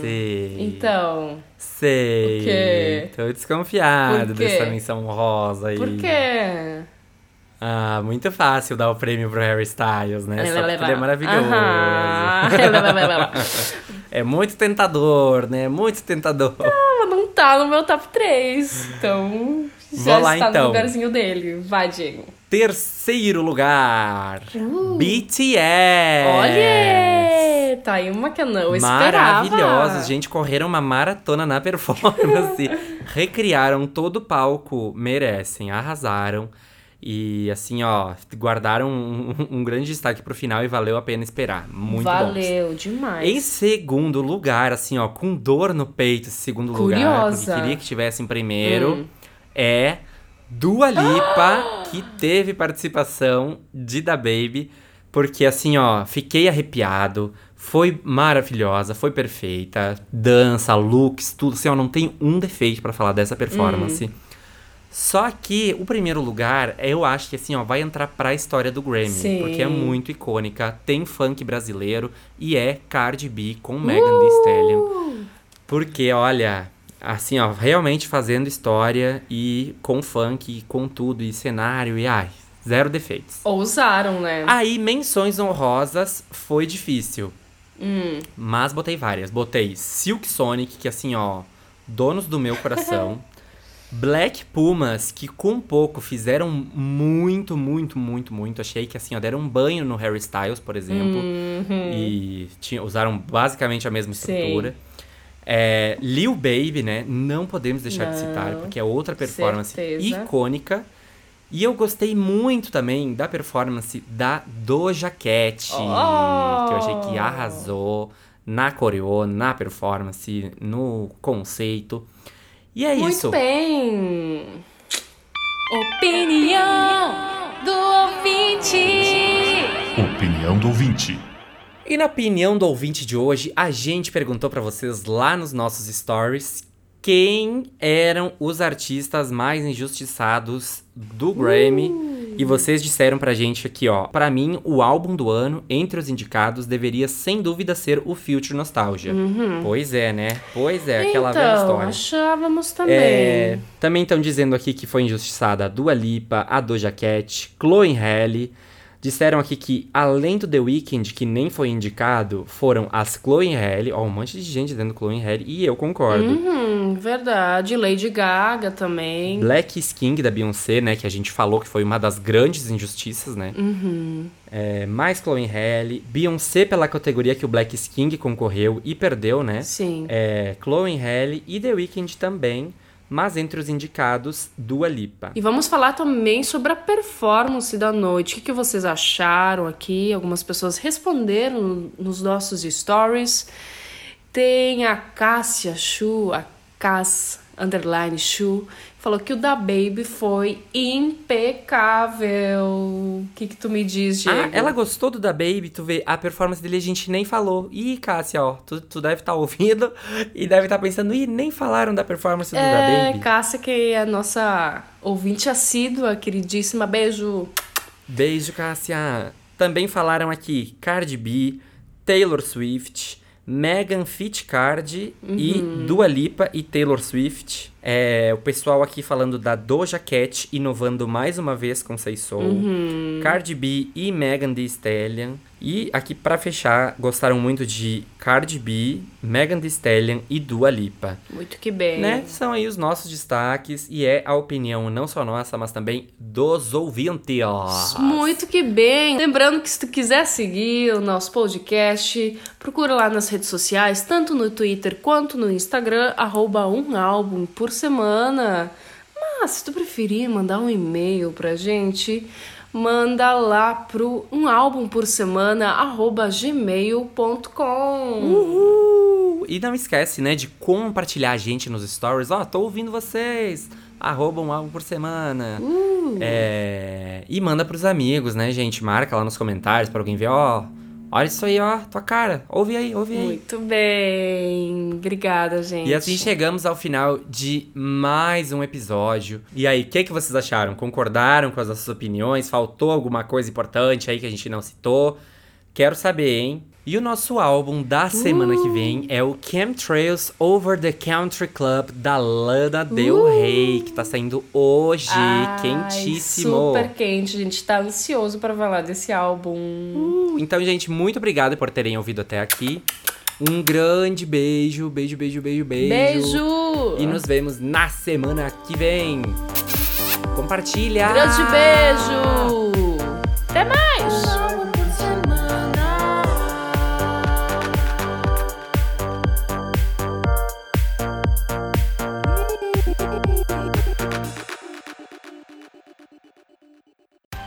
sei. Então, Sei. O quê? Tô desconfiado Por quê? dessa menção rosa aí. por quê? Ah, muito fácil dar o prêmio pro Harry Styles, né? Só porque ele é maravilhoso. [LAUGHS] É muito tentador, né? Muito tentador. Ah, não tá no meu top 3. Então, já Vou lá, está então. no lugarzinho dele. Vai, Diego. Terceiro lugar. BTS. Olha! Tá aí uma que eu não esperava. Maravilhosos, gente. Correram uma maratona na performance. [LAUGHS] recriaram todo o palco. Merecem, arrasaram. E assim, ó, guardaram um, um grande destaque pro final e valeu a pena esperar. Muito bom. Valeu demais. Em segundo lugar, assim, ó, com dor no peito, esse segundo lugar, Curiosa. porque queria que tivesse em primeiro, Hum. É Dua Lipa, que teve participação de Da Baby, porque assim, ó, fiquei arrepiado, foi maravilhosa, foi perfeita, dança, looks, tudo, assim, ó, não tem um defeito pra falar dessa performance. Hum. Só que o primeiro lugar, eu acho que assim, ó, vai entrar pra história do Grammy, Sim. porque é muito icônica, tem funk brasileiro e é Cardi B com Megan Thee Stallion. Porque, olha, assim, ó, realmente fazendo história e com funk, e com tudo, e cenário, e ai, zero defeitos. Ousaram, né? Aí, menções honrosas foi difícil. Hum. Mas botei várias. Botei Silk Sonic, que assim, ó, donos do meu coração. [LAUGHS] Black Pumas, que com pouco fizeram muito, muito, muito, muito. Achei que assim, ó, deram um banho no Harry Styles, por exemplo. E tinha, usaram basicamente a mesma Sim. É, Lil Baby, né? Não podemos deixar de citar, Não, porque é outra performance certeza. icônica. E eu gostei muito também da performance da Doja Cat, que eu achei que arrasou na coreô, na performance, no conceito. E é Muito isso. bem. Opinião do ouvinte. Opinião do ouvinte. E na opinião do ouvinte de hoje, a gente perguntou pra vocês lá nos nossos stories quem eram os artistas mais injustiçados do Grammy. E vocês disseram pra gente aqui, ó. Pra mim, o álbum do ano, entre os indicados, deveria sem dúvida ser o Future Nostalgia. Pois é, né? Pois é, aquela velha então, história. achávamos também. É, também estão dizendo aqui que foi injustiçada a Dua Lipa, a Doja Cat, Chloe Halle. Disseram aqui que, além do The Weeknd, que nem foi indicado, foram as Chloe Halle. Ó, um monte de gente dizendo Chloe Halle, e eu concordo. Hum, verdade. Lady Gaga também. Black Skin da Beyoncé, né, que a gente falou que foi uma das grandes injustiças, né? Uhum. É, mais Chloe Halle. Beyoncé pela categoria que o Black Skin concorreu e perdeu, né? Sim. É, Chloe Halle e The Weeknd também. Mas entre os indicados, Dua Lipa. E vamos falar também sobre a performance da noite. O que, vocês acharam aqui? Algumas pessoas responderam nos nossos stories. Tem a Cássia Chu, a Cass underline Chu, falou que o da Baby foi impecável. O que, que tu me diz, Diego? Ah, ela gostou do Da Baby, tu vê, a performance dele a gente nem falou. Ih, Cássia, ó, tu, tu deve estar ouvindo [LAUGHS] e deve estar pensando, ih, nem falaram da performance do Da É, Baby. Cássia, que é a nossa ouvinte assídua, queridíssima. Beijo. Beijo, Cássia. Também falaram aqui Cardi B, Taylor Swift, Megan Fitcard e Dua Lipa e Taylor Swift. É, o pessoal aqui falando da Doja Cat, inovando mais uma vez com Say Soul. Cardi B e Megan Thee Stallion. E aqui pra fechar, gostaram muito de Cardi B, Megan Thee Stallion e Dua Lipa. Muito que bem. Né? São aí os nossos destaques e é a opinião não só nossa, mas também dos ouvintes. Muito que bem. Lembrando que se tu quiser seguir o nosso podcast, procura lá nas redes sociais, tanto no Twitter quanto no Instagram, arroba um álbum por semana. Mas se tu preferir mandar um e-mail pra gente, manda lá pro um álbum por semana, arroba gmail.com. Uhul! E não esquece, né, de compartilhar a gente nos stories. Ó, tô ouvindo vocês. Arroba um álbum por semana. Uh. É... E manda pros amigos, né, gente? Marca lá nos comentários pra alguém ver, ó. Olha isso aí, ó, tua cara. Ouve aí, ouve aí. Muito bem. Obrigada, gente. E assim chegamos ao final de mais um episódio. E aí, o que, que vocês acharam? Concordaram com as nossas opiniões? Faltou alguma coisa importante aí que a gente não citou? Quero saber, hein? E o nosso álbum da semana que vem é o Chemtrails Over the Country Club da Lana Del Rey, que tá saindo hoje, Ai, quentíssimo. Super quente, a gente tá ansioso pra falar desse álbum. Uh, Então, gente, muito obrigado por terem ouvido até aqui. Um grande beijo, beijo, beijo, beijo, beijo. Beijo! E nos vemos na semana que vem. Compartilha! Grande beijo! Até mais!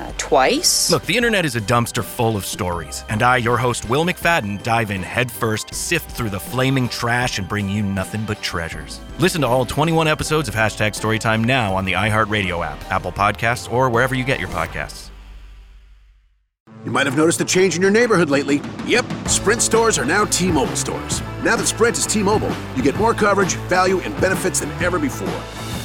uh, twice. Look, the internet is a dumpster full of stories, and I, your host, Will McFadden, dive in headfirst, sift through the flaming trash, and bring you nothing but treasures. Listen to all 21 episodes of Hashtag Storytime now on the iHeartRadio app, Apple Podcasts, or wherever you get your podcasts. You might have noticed a change in your neighborhood lately. Yep, Sprint stores are now T Mobile stores. Now that Sprint is T Mobile, you get more coverage, value, and benefits than ever before.